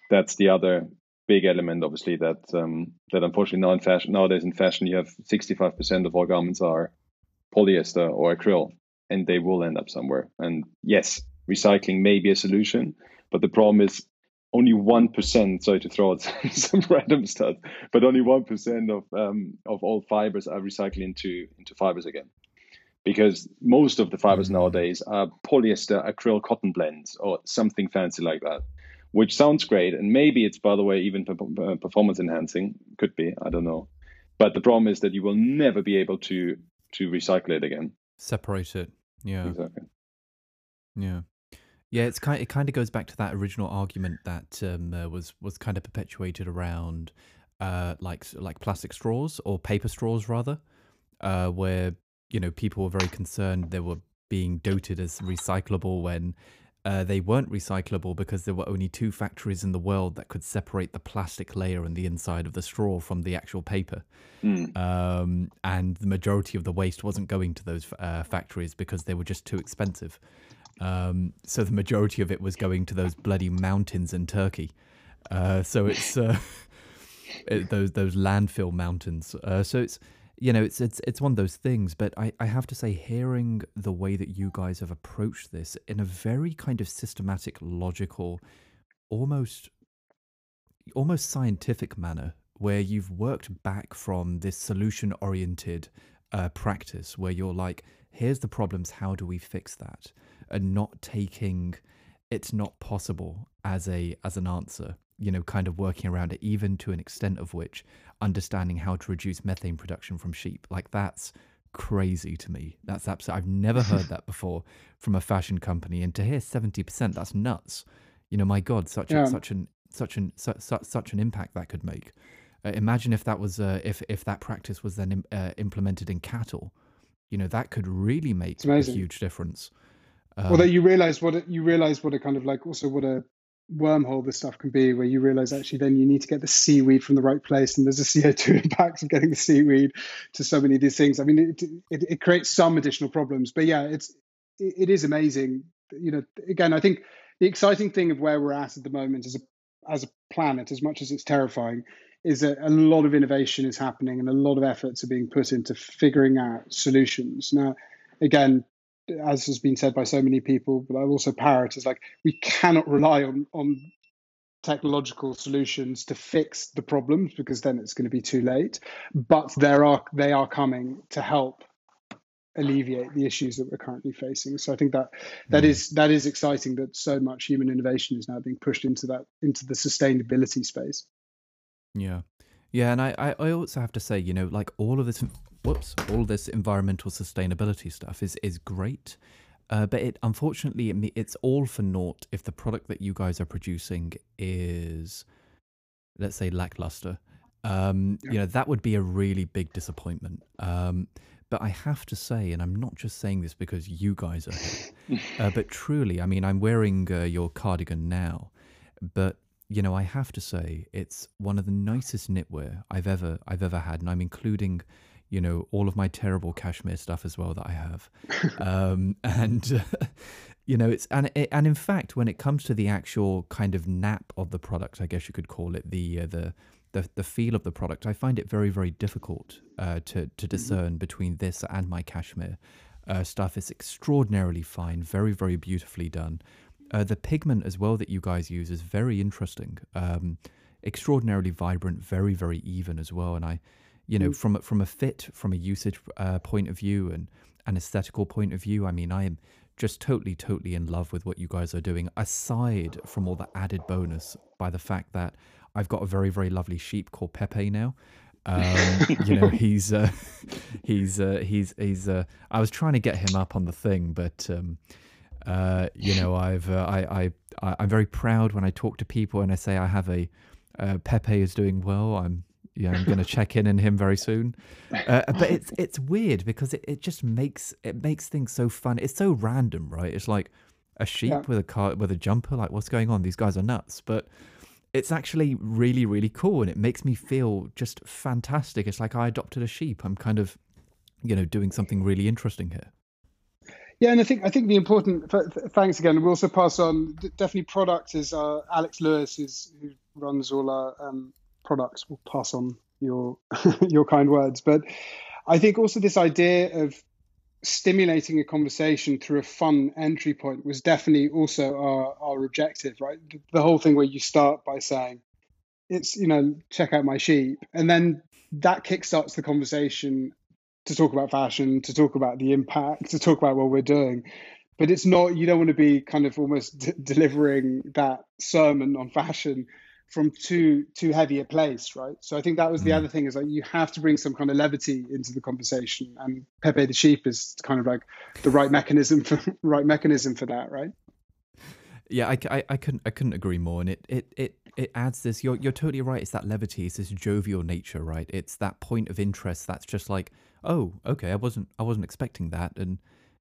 that's the other big element, obviously, that um, that unfortunately now in fashion nowadays in fashion you have 65% of all garments are polyester or acryl, and they will end up somewhere. And yes, recycling may be a solution, but the problem is only one percent. Sorry to throw out some random stuff, but only one percent of um, of all fibers are recycled into into fibers again, because most of the fibers mm-hmm. nowadays are polyester acryl cotton blends or something fancy like that, which sounds great, and maybe it's by the way even uh, performance enhancing. Could be, I don't know, but the problem is that you will never be able to to recycle it again. Separate it. Yeah. Exactly. Yeah. Yeah, it's kind. It kind of goes back to that original argument that um, uh, was was kind of perpetuated around, uh, like like plastic straws or paper straws rather, uh, where you know people were very concerned they were being doted as recyclable when uh, they weren't recyclable because there were only two factories in the world that could separate the plastic layer and the inside of the straw from the actual paper. Mm. Um, and the majority of the waste wasn't going to those uh, factories because they were just too expensive. Um, so the majority of it was going to those bloody mountains in Turkey. Uh, so it's uh, it, those those landfill mountains. Uh, so it's you know it's it's it's one of those things. But I I have to say, hearing the way that you guys have approached this in a very kind of systematic, logical, almost almost scientific manner, where you've worked back from this solution oriented uh, practice, where you're like, here's the problems, how do we fix that? and not taking it's not possible as a as an answer you know kind of working around it even to an extent of which understanding how to reduce methane production from sheep. Like that's crazy to me. That's absolutely i've never heard that before from a fashion company and to hear 70% that's nuts. You know my god such yeah. a, such an such an su- su- such an impact that could make. Uh, imagine if that was uh, if if that practice was then uh, implemented in cattle. You know that could really make a huge difference. Um, that you realize what it, you realize what a kind of like also what a wormhole this stuff can be, where you realize actually then you need to get the seaweed from the right place, and there's a CO2 impact of getting the seaweed to so many of these things. I mean, it it, it creates some additional problems, but yeah, it's it, it is amazing. You know, again, I think the exciting thing of where we're at at the moment as a as a planet, as much as it's terrifying, is that a lot of innovation is happening and a lot of efforts are being put into figuring out solutions. Now, again, as has been said by so many people, but I also parrot is like we cannot rely on on technological solutions to fix the problems because then it's going to be too late. But there are they are coming to help alleviate the issues that we're currently facing. So I think that that is that is exciting that so much human innovation is now being pushed into that into the sustainability space. Yeah. Yeah, and I, I also have to say, you know, like all of this whoops, all this environmental sustainability stuff is is great. Uh, but it unfortunately it, it's all for naught if the product that you guys are producing is, let's say, lackluster. Um, yeah. You know that would be a really big disappointment. Um, but I have to say, and I'm not just saying this because you guys are here, uh, but truly, I mean, I'm wearing uh, your cardigan now, but you know, I have to say, it's one of the nicest knitwear I've ever I've ever had, and I'm including you know all of my terrible cashmere stuff as well that I have, um, and uh, you know it's and and in fact when it comes to the actual kind of nap of the product, I guess you could call it the uh, the the the feel of the product, I find it very very difficult uh, to to mm-hmm. discern between this and my cashmere uh, stuff. It's extraordinarily fine, very very beautifully done. Uh, the pigment as well that you guys use is very interesting. Um, extraordinarily vibrant, very very even as well, and I you know, mm. from from a fit, from a usage uh, point of view, and an aesthetical point of view. I mean, I am just totally, totally in love with what you guys are doing. Aside from all the added bonus by the fact that I've got a very, very lovely sheep called Pepe now. Um, you know, he's uh, he's uh, he's he's. Uh, I was trying to get him up on the thing, but um, uh, you know, I've uh, I I I'm very proud when I talk to people and I say I have a uh, Pepe is doing well. I'm Yeah, I'm going to check in in him very soon. Uh, but it's it's weird because it, it just makes it makes things so fun. It's so random, right? It's like a sheep Yeah. with a car with a jumper. Like, what's going on? These guys are nuts. But it's actually really really cool, and it makes me feel just fantastic. It's like I adopted a sheep. I'm kind of, you know, doing something really interesting here. Yeah, and I think I think the important th- th- thanks again. We also pass on definitely product is uh, Alex Lewis is who runs all our um, products. Will pass on your your kind words, but I think also this idea of stimulating a conversation through a fun entry point was definitely also our, our objective, right? The, whole thing where you start by saying, "It's you know, check out my sheep," and then that kickstarts the conversation to talk about fashion, to talk about the impact, to talk about what we're doing. But it's not, you don't want to be kind of almost d- delivering that sermon on fashion from too too heavy a place, right? So I think that was the Mm. other thing is like you have to bring some kind of levity into the conversation, and Pepe the sheep is kind of like the right mechanism for right mechanism for that, right? Yeah, I, I, I couldn't I couldn't agree more, and it it it it adds this. You're you're totally right. It's that levity. It's this jovial nature, right? It's that point of interest that's just like, oh, okay, I wasn't I wasn't expecting that, and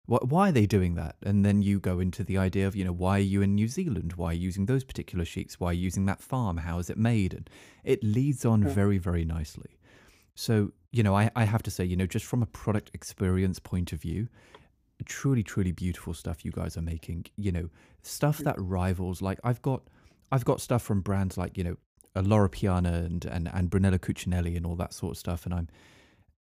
why are they doing that? And then you go into the idea of you know why are you in New Zealand? Why are you using those particular sheeps? Why are you using that farm? How is it made? And it leads on Yeah. very very nicely. So you know, I I have to say, you know, just from a product experience point of view, truly truly beautiful stuff you guys are making you know stuff that rivals like i've got i've got stuff from brands like you know Loro Piana and and and Brunello Cucinelli and all that sort of stuff and i'm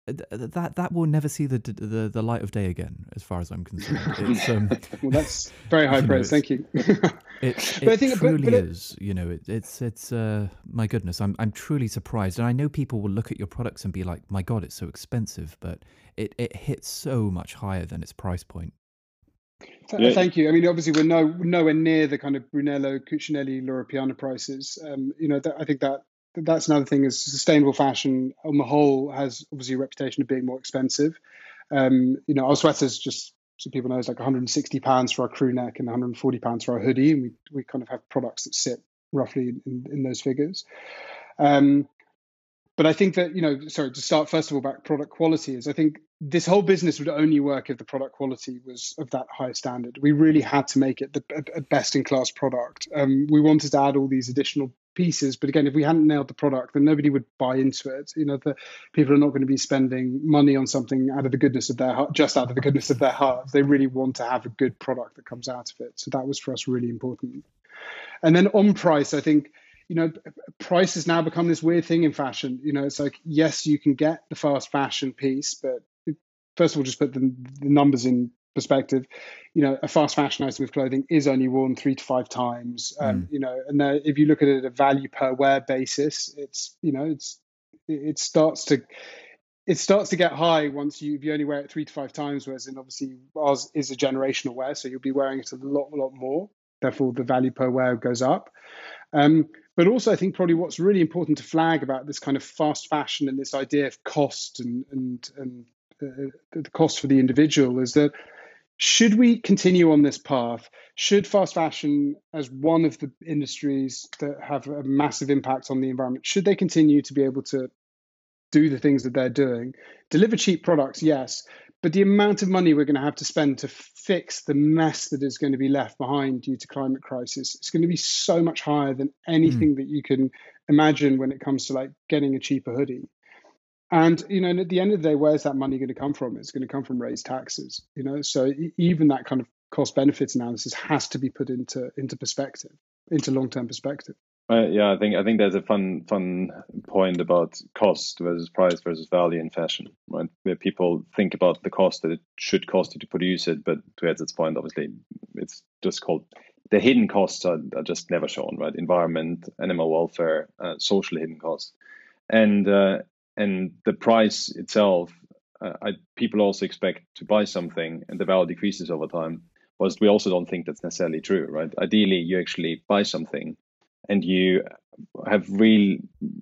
that that will never see the the the light of day again as far as i'm concerned it's um Well, that's very high praise. Thank you. it, But I think- but- truly but it- is you know it, it's it's uh my goodness i'm i'm truly surprised and i know people will look at your products and be like my god it's so expensive but it it hits so much higher than its price point Yeah. Thank you. I mean, obviously, we're no nowhere near the kind of Brunello, Cucinelli, Loro Piana prices. Um, you know, that, I think that that's another thing is sustainable fashion on the whole has obviously a reputation of being more expensive. Um, you know, our sweaters just so people know is like 160 pounds for our crew neck and 140 pounds for our hoodie, and we we kind of have products that sit roughly in, in those figures. Um, but I think that you know, sorry, to start first of all about product quality is I think this whole business would only work if the product quality was of that high standard. We really had to make it the a, a best in class product. Um, we wanted to add all these additional pieces, but again, if we hadn't nailed the product, then nobody would buy into it. You know, the people are not going to be spending money on something out of the goodness of their heart, just out of the goodness of their hearts. They really want to have a good product that comes out of it. So that was for us really important. And then on price, I think you know, price has now become this weird thing in fashion. You know, it's like, yes, you can get the fast fashion piece, but first of all, just put the, the numbers in perspective. You know, a fast fashion item of clothing is only worn three to five times. Um, You know, and then if you look at it at a value per wear basis, it's you know, it's it starts to it starts to get high once you if you only wear it three to five times. Whereas, in obviously ours is a generational wear, so you'll be wearing it a lot, a lot more. Therefore, the value per wear goes up. Um, but also, I think probably what's really important to flag about this kind of fast fashion and this idea of cost and and and uh, the cost for the individual is that should we continue on this path? Should fast fashion, as one of the industries that have a massive impact on the environment, should they continue to be able to do the things that they're doing, deliver cheap products, yes, but the amount of money we're going to have to spend to fix the mess that is going to be left behind due to climate crisis it's going to be so much higher than anything mm. that you can imagine when it comes to like getting a cheaper hoodie and you know and at the end of the day where's that money going to come from it's going to come from raised taxes you know so even that kind of cost benefit analysis has to be put into into perspective into long-term perspective uh, yeah, I think I think there's a fun fun point about cost versus price versus value in fashion, right? Where people think about the cost that it should cost you to produce it, but to Ed's point, obviously, it's just called the hidden costs are, are just never shown, right? Environment, animal welfare, uh, social hidden costs, and uh, and the price itself. Uh, I, people also expect to buy something, and the value decreases over time. Whilst we also don't think that's necessarily true, right? Ideally, you actually buy something and you have real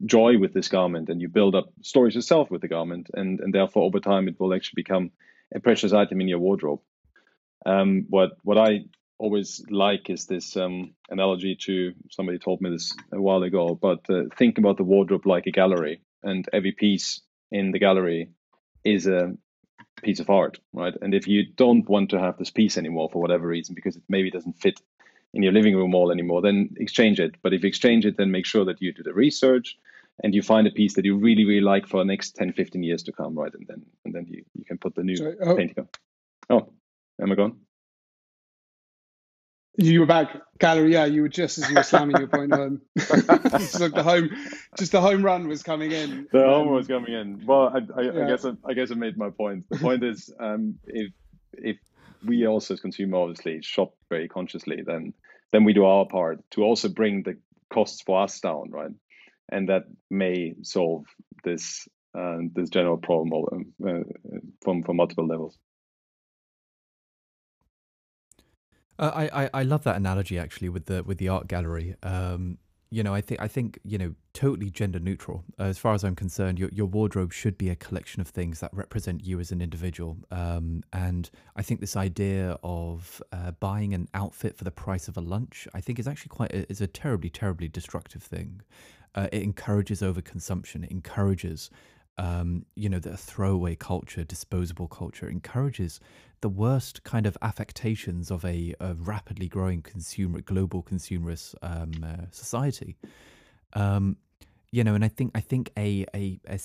joy with this garment and you build up stories yourself with the garment and, and therefore over time it will actually become a precious item in your wardrobe um, what what i always like is this um, analogy to somebody told me this a while ago but uh, think about the wardrobe like a gallery and every piece in the gallery is a piece of art, right? And if you don't want to have this piece anymore for whatever reason, because it maybe doesn't fit in your living room wall anymore, then exchange it. But if you exchange it, then make sure that you do the research and you find a piece that you really, really like for the next 10, 15 years to come, right? And then and then you, you can put the new Sorry, oh. painting on. Oh, am I gone? You were back, gallery. Yeah, you were just as you were slamming your point home. it's like the home, just the home run was coming in. The um, home was coming in. Well, I, I, yeah. I guess I, I, guess I made my point. The point is, um, if if we also as consumer obviously shop very consciously, then then we do our part to also bring the costs for us down, right? And that may solve this uh, this general problem uh, from from multiple levels. Uh, I, I I love that analogy actually with the with the art gallery. Um, you know, I think I think you know totally gender neutral. Uh, as far as I'm concerned, your your wardrobe should be a collection of things that represent you as an individual. Um, and I think this idea of uh, buying an outfit for the price of a lunch, I think, is actually quite a, is a terribly terribly destructive thing. Uh, it encourages overconsumption. It encourages um, you know, the throwaway culture, disposable culture encourages the worst kind of affectations of a, a rapidly growing consumer, global consumerist um, uh, society. Um, you know, and I think I think a, a a,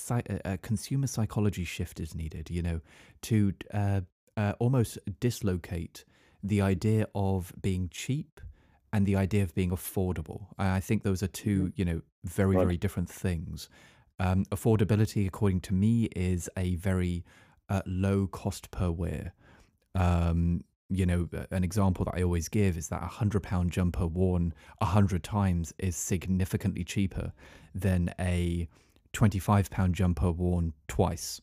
a consumer psychology shift is needed. You know, to uh, uh, almost dislocate the idea of being cheap and the idea of being affordable. I think those are two, you know, very right. very different things. Um, affordability, according to me, is a very uh, low cost per wear. Um, you know, an example that I always give is that a hundred pound jumper worn a hundred times is significantly cheaper than a twenty-five pound jumper worn twice.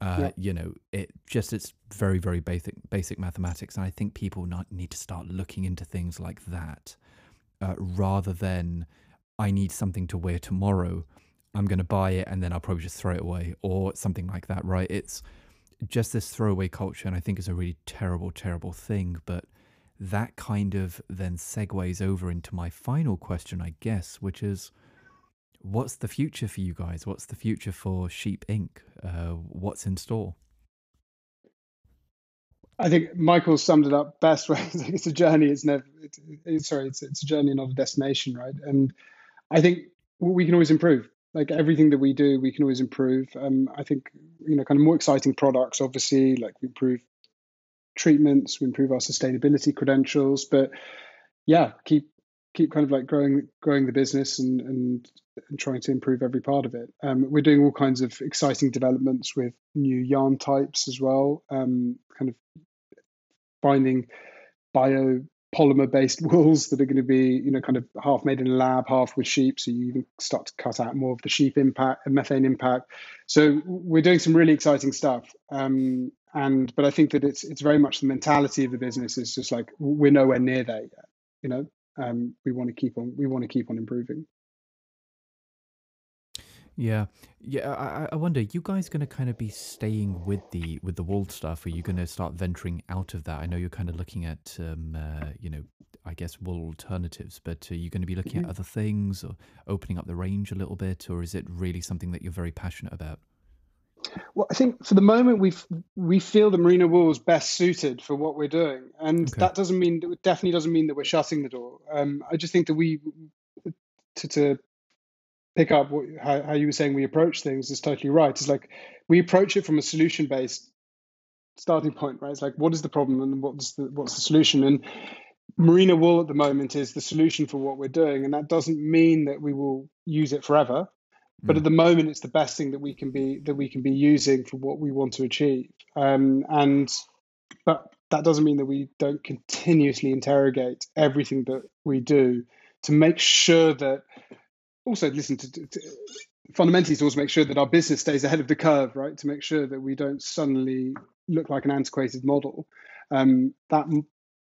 Uh. You know, it just it's very very basic basic mathematics, and I think people not, need to start looking into things like that uh, rather than I need something to wear tomorrow I'm going to buy it and then I'll probably just throw it away or something like that, right? It's just this throwaway culture, and I think is a really terrible, terrible thing. But that kind of then segues over into my final question, I guess, which is what's the future for you guys? What's the future for Sheep Inc? Uh, what's in store? I think Michael summed it up best. Where it's a journey. It's never. Sorry. It's it's a journey, not a destination, right? And I think we can always improve like everything that we do, we can always improve. Um, I think you know, kind of more exciting products. Obviously, like we improve treatments, we improve our sustainability credentials. But yeah, keep keep kind of like growing growing the business and and, and trying to improve every part of it. Um, we're doing all kinds of exciting developments with new yarn types as well. Um, kind of finding bio polymer based wools that are going to be you know kind of half made in a lab half with sheep so you even start to cut out more of the sheep impact and methane impact. So we're doing some really exciting stuff um, and but i think that it's it's very much the mentality of the business is just like we're nowhere near there yet you know? Um, we want to keep on we want to keep on improving yeah, yeah. I, I wonder, you guys going to kind of be staying with the with the walled stuff? Are you going to start venturing out of that? I know you're kind of looking at, um, uh, you know, I guess wool alternatives, but are you going to be looking at other things or opening up the range a little bit, or is it really something that you're very passionate about? Well, I think for the moment we we feel the merino wool is best suited for what we're doing, and okay. that doesn't mean definitely doesn't mean that we're shutting the door. Um, I just think that we to, to pick up what, how, how you were saying we approach things is totally right. It's like we approach it from a solution based starting point, right? It's like what is the problem and what's the what's the solution? And merino wool at the moment is the solution for what we're doing, and that doesn't mean that we will use it forever. But mm. at the moment, it's the best thing that we can be that we can be using for what we want to achieve. Um, and but that doesn't mean that we don't continuously interrogate everything that we do to make sure that also listen to, to, to fundamentally to also make sure that our business stays ahead of the curve, right? To make sure that we don't suddenly look like an antiquated model. Um, that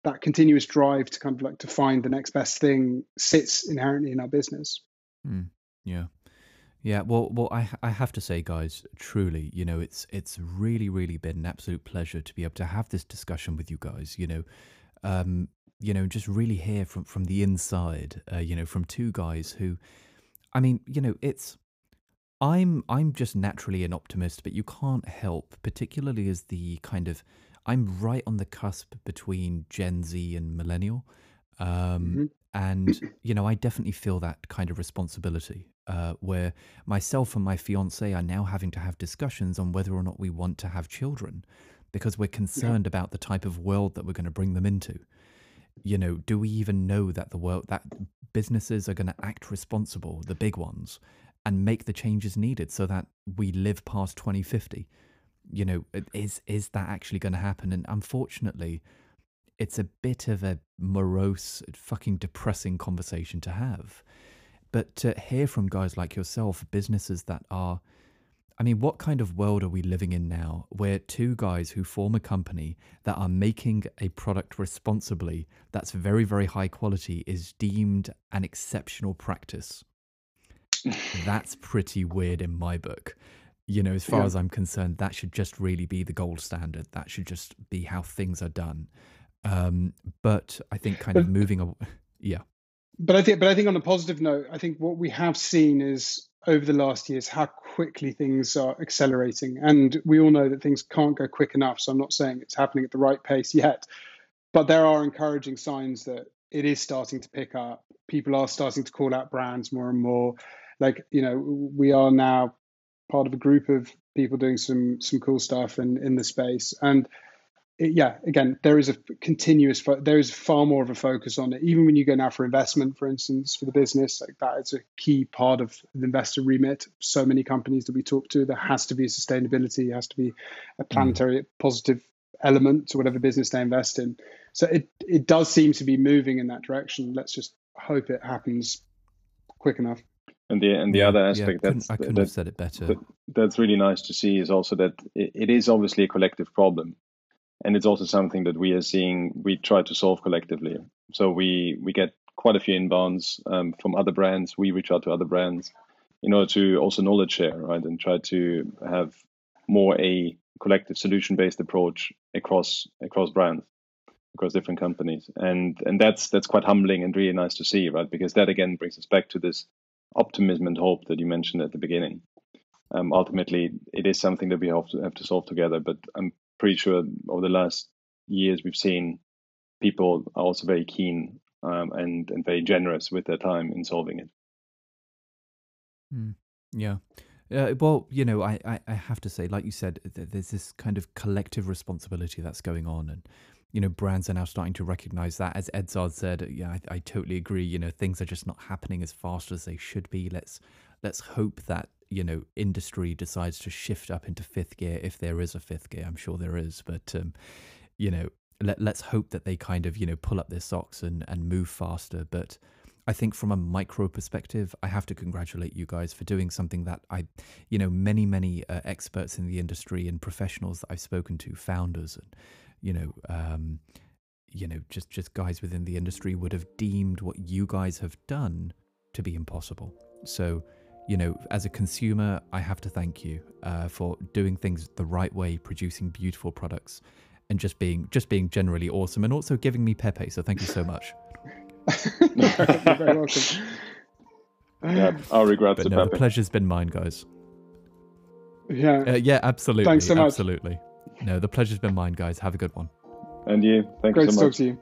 that continuous drive to kind of like to find the next best thing sits inherently in our business. Mm, yeah. Yeah, well, well, I I have to say, guys, truly, you know, it's it's really, really been an absolute pleasure to be able to have this discussion with you guys. You know, um, you know, just really hear from from the inside. Uh, you know, from two guys who, I mean, you know, it's I'm I'm just naturally an optimist, but you can't help, particularly as the kind of I'm right on the cusp between Gen Z and millennial, um, Mhm. and you know I definitely feel that kind of responsibility. Uh, where myself and my fiance are now having to have discussions on whether or not we want to have children, because we're concerned about the type of world that we're going to bring them into. You know, do we even know that the world that businesses are going to act responsible, the big ones, and make the changes needed so that we live past 2050? You know, is is that actually going to happen? And unfortunately, it's a bit of a morose, fucking depressing conversation to have. But to hear from guys like yourself, businesses that are, I mean, what kind of world are we living in now where two guys who form a company that are making a product responsibly that's very, very high quality is deemed an exceptional practice? That's pretty weird in my book. You know, as far Yeah. as I'm concerned, that should just really be the gold standard. That should just be how things are done. Um, but I think kind of moving, aw- yeah, But I think, but I think on a positive note, I think what we have seen is over the last years how quickly things are accelerating, and we all know that things can't go quick enough. So I'm not saying it's happening at the right pace yet, but there are encouraging signs that it is starting to pick up. People are starting to call out brands more and more. Like you know, we are now part of a group of people doing some some cool stuff in in the space, and yeah, again, there is a continuous, fo- there is far more of a focus on it. Even when you go now for investment, for instance, for the business, like that is a key part of the investor remit. So many companies that we talk to, there has to be sustainability, has to be a mm. planetary positive element to whatever business they invest in. So it it does seem to be moving in that direction. Let's just hope it happens quick enough. And the and the Yeah, other aspect couldn't- that's I couldn't that, have said it better. that- that's really nice to see is also that it, it is obviously a collective problem, and it's also something that we are seeing. We try to solve collectively. So we we get quite a few inbounds um, from other brands. We reach out to other brands in order to also knowledge share, right, and try to have more a collective solution based approach across across brands across different companies and and that's that's quite humbling and really nice to see right because that again brings us back to this optimism and hope that you mentioned at the beginning um, ultimately it is something that we have to have to solve together but i'm pretty sure over the last years we've seen people are also very keen um, and and very generous with their time in solving it Yeah. Uh, well, you know, I, I, I have to say, like you said, th- there's this kind of collective responsibility that's going on. And, you know, brands are now starting to recognize that. As Edzard said, yeah, I, I totally agree. You know, things are just not happening as fast as they should be. Let's let's hope that, you know, industry decides to shift up into fifth gear if there is a fifth gear. I'm sure there is. But, um, you know, let, let's hope that they kind of, you know, pull up their socks and, and move faster. But, I think from a micro perspective, I have to congratulate you guys for doing something that I, you know, many, many uh, experts in the industry and professionals that I've spoken to, founders and, you know, um, you know, just just guys within the industry would have deemed what you guys have done to be impossible. So, you know, as a consumer, I have to thank you uh, for doing things the right way, producing beautiful products, and just being just being generally awesome, and also giving me Pepe. So thank you so much. You're very welcome. yeah our regrets But to no, the pleasure's been mine, guys. Yeah. Uh, yeah, absolutely. Thanks so much. Absolutely. No, the pleasure's been mine, guys. Have a good one. and you thank Great you to so talk much to you.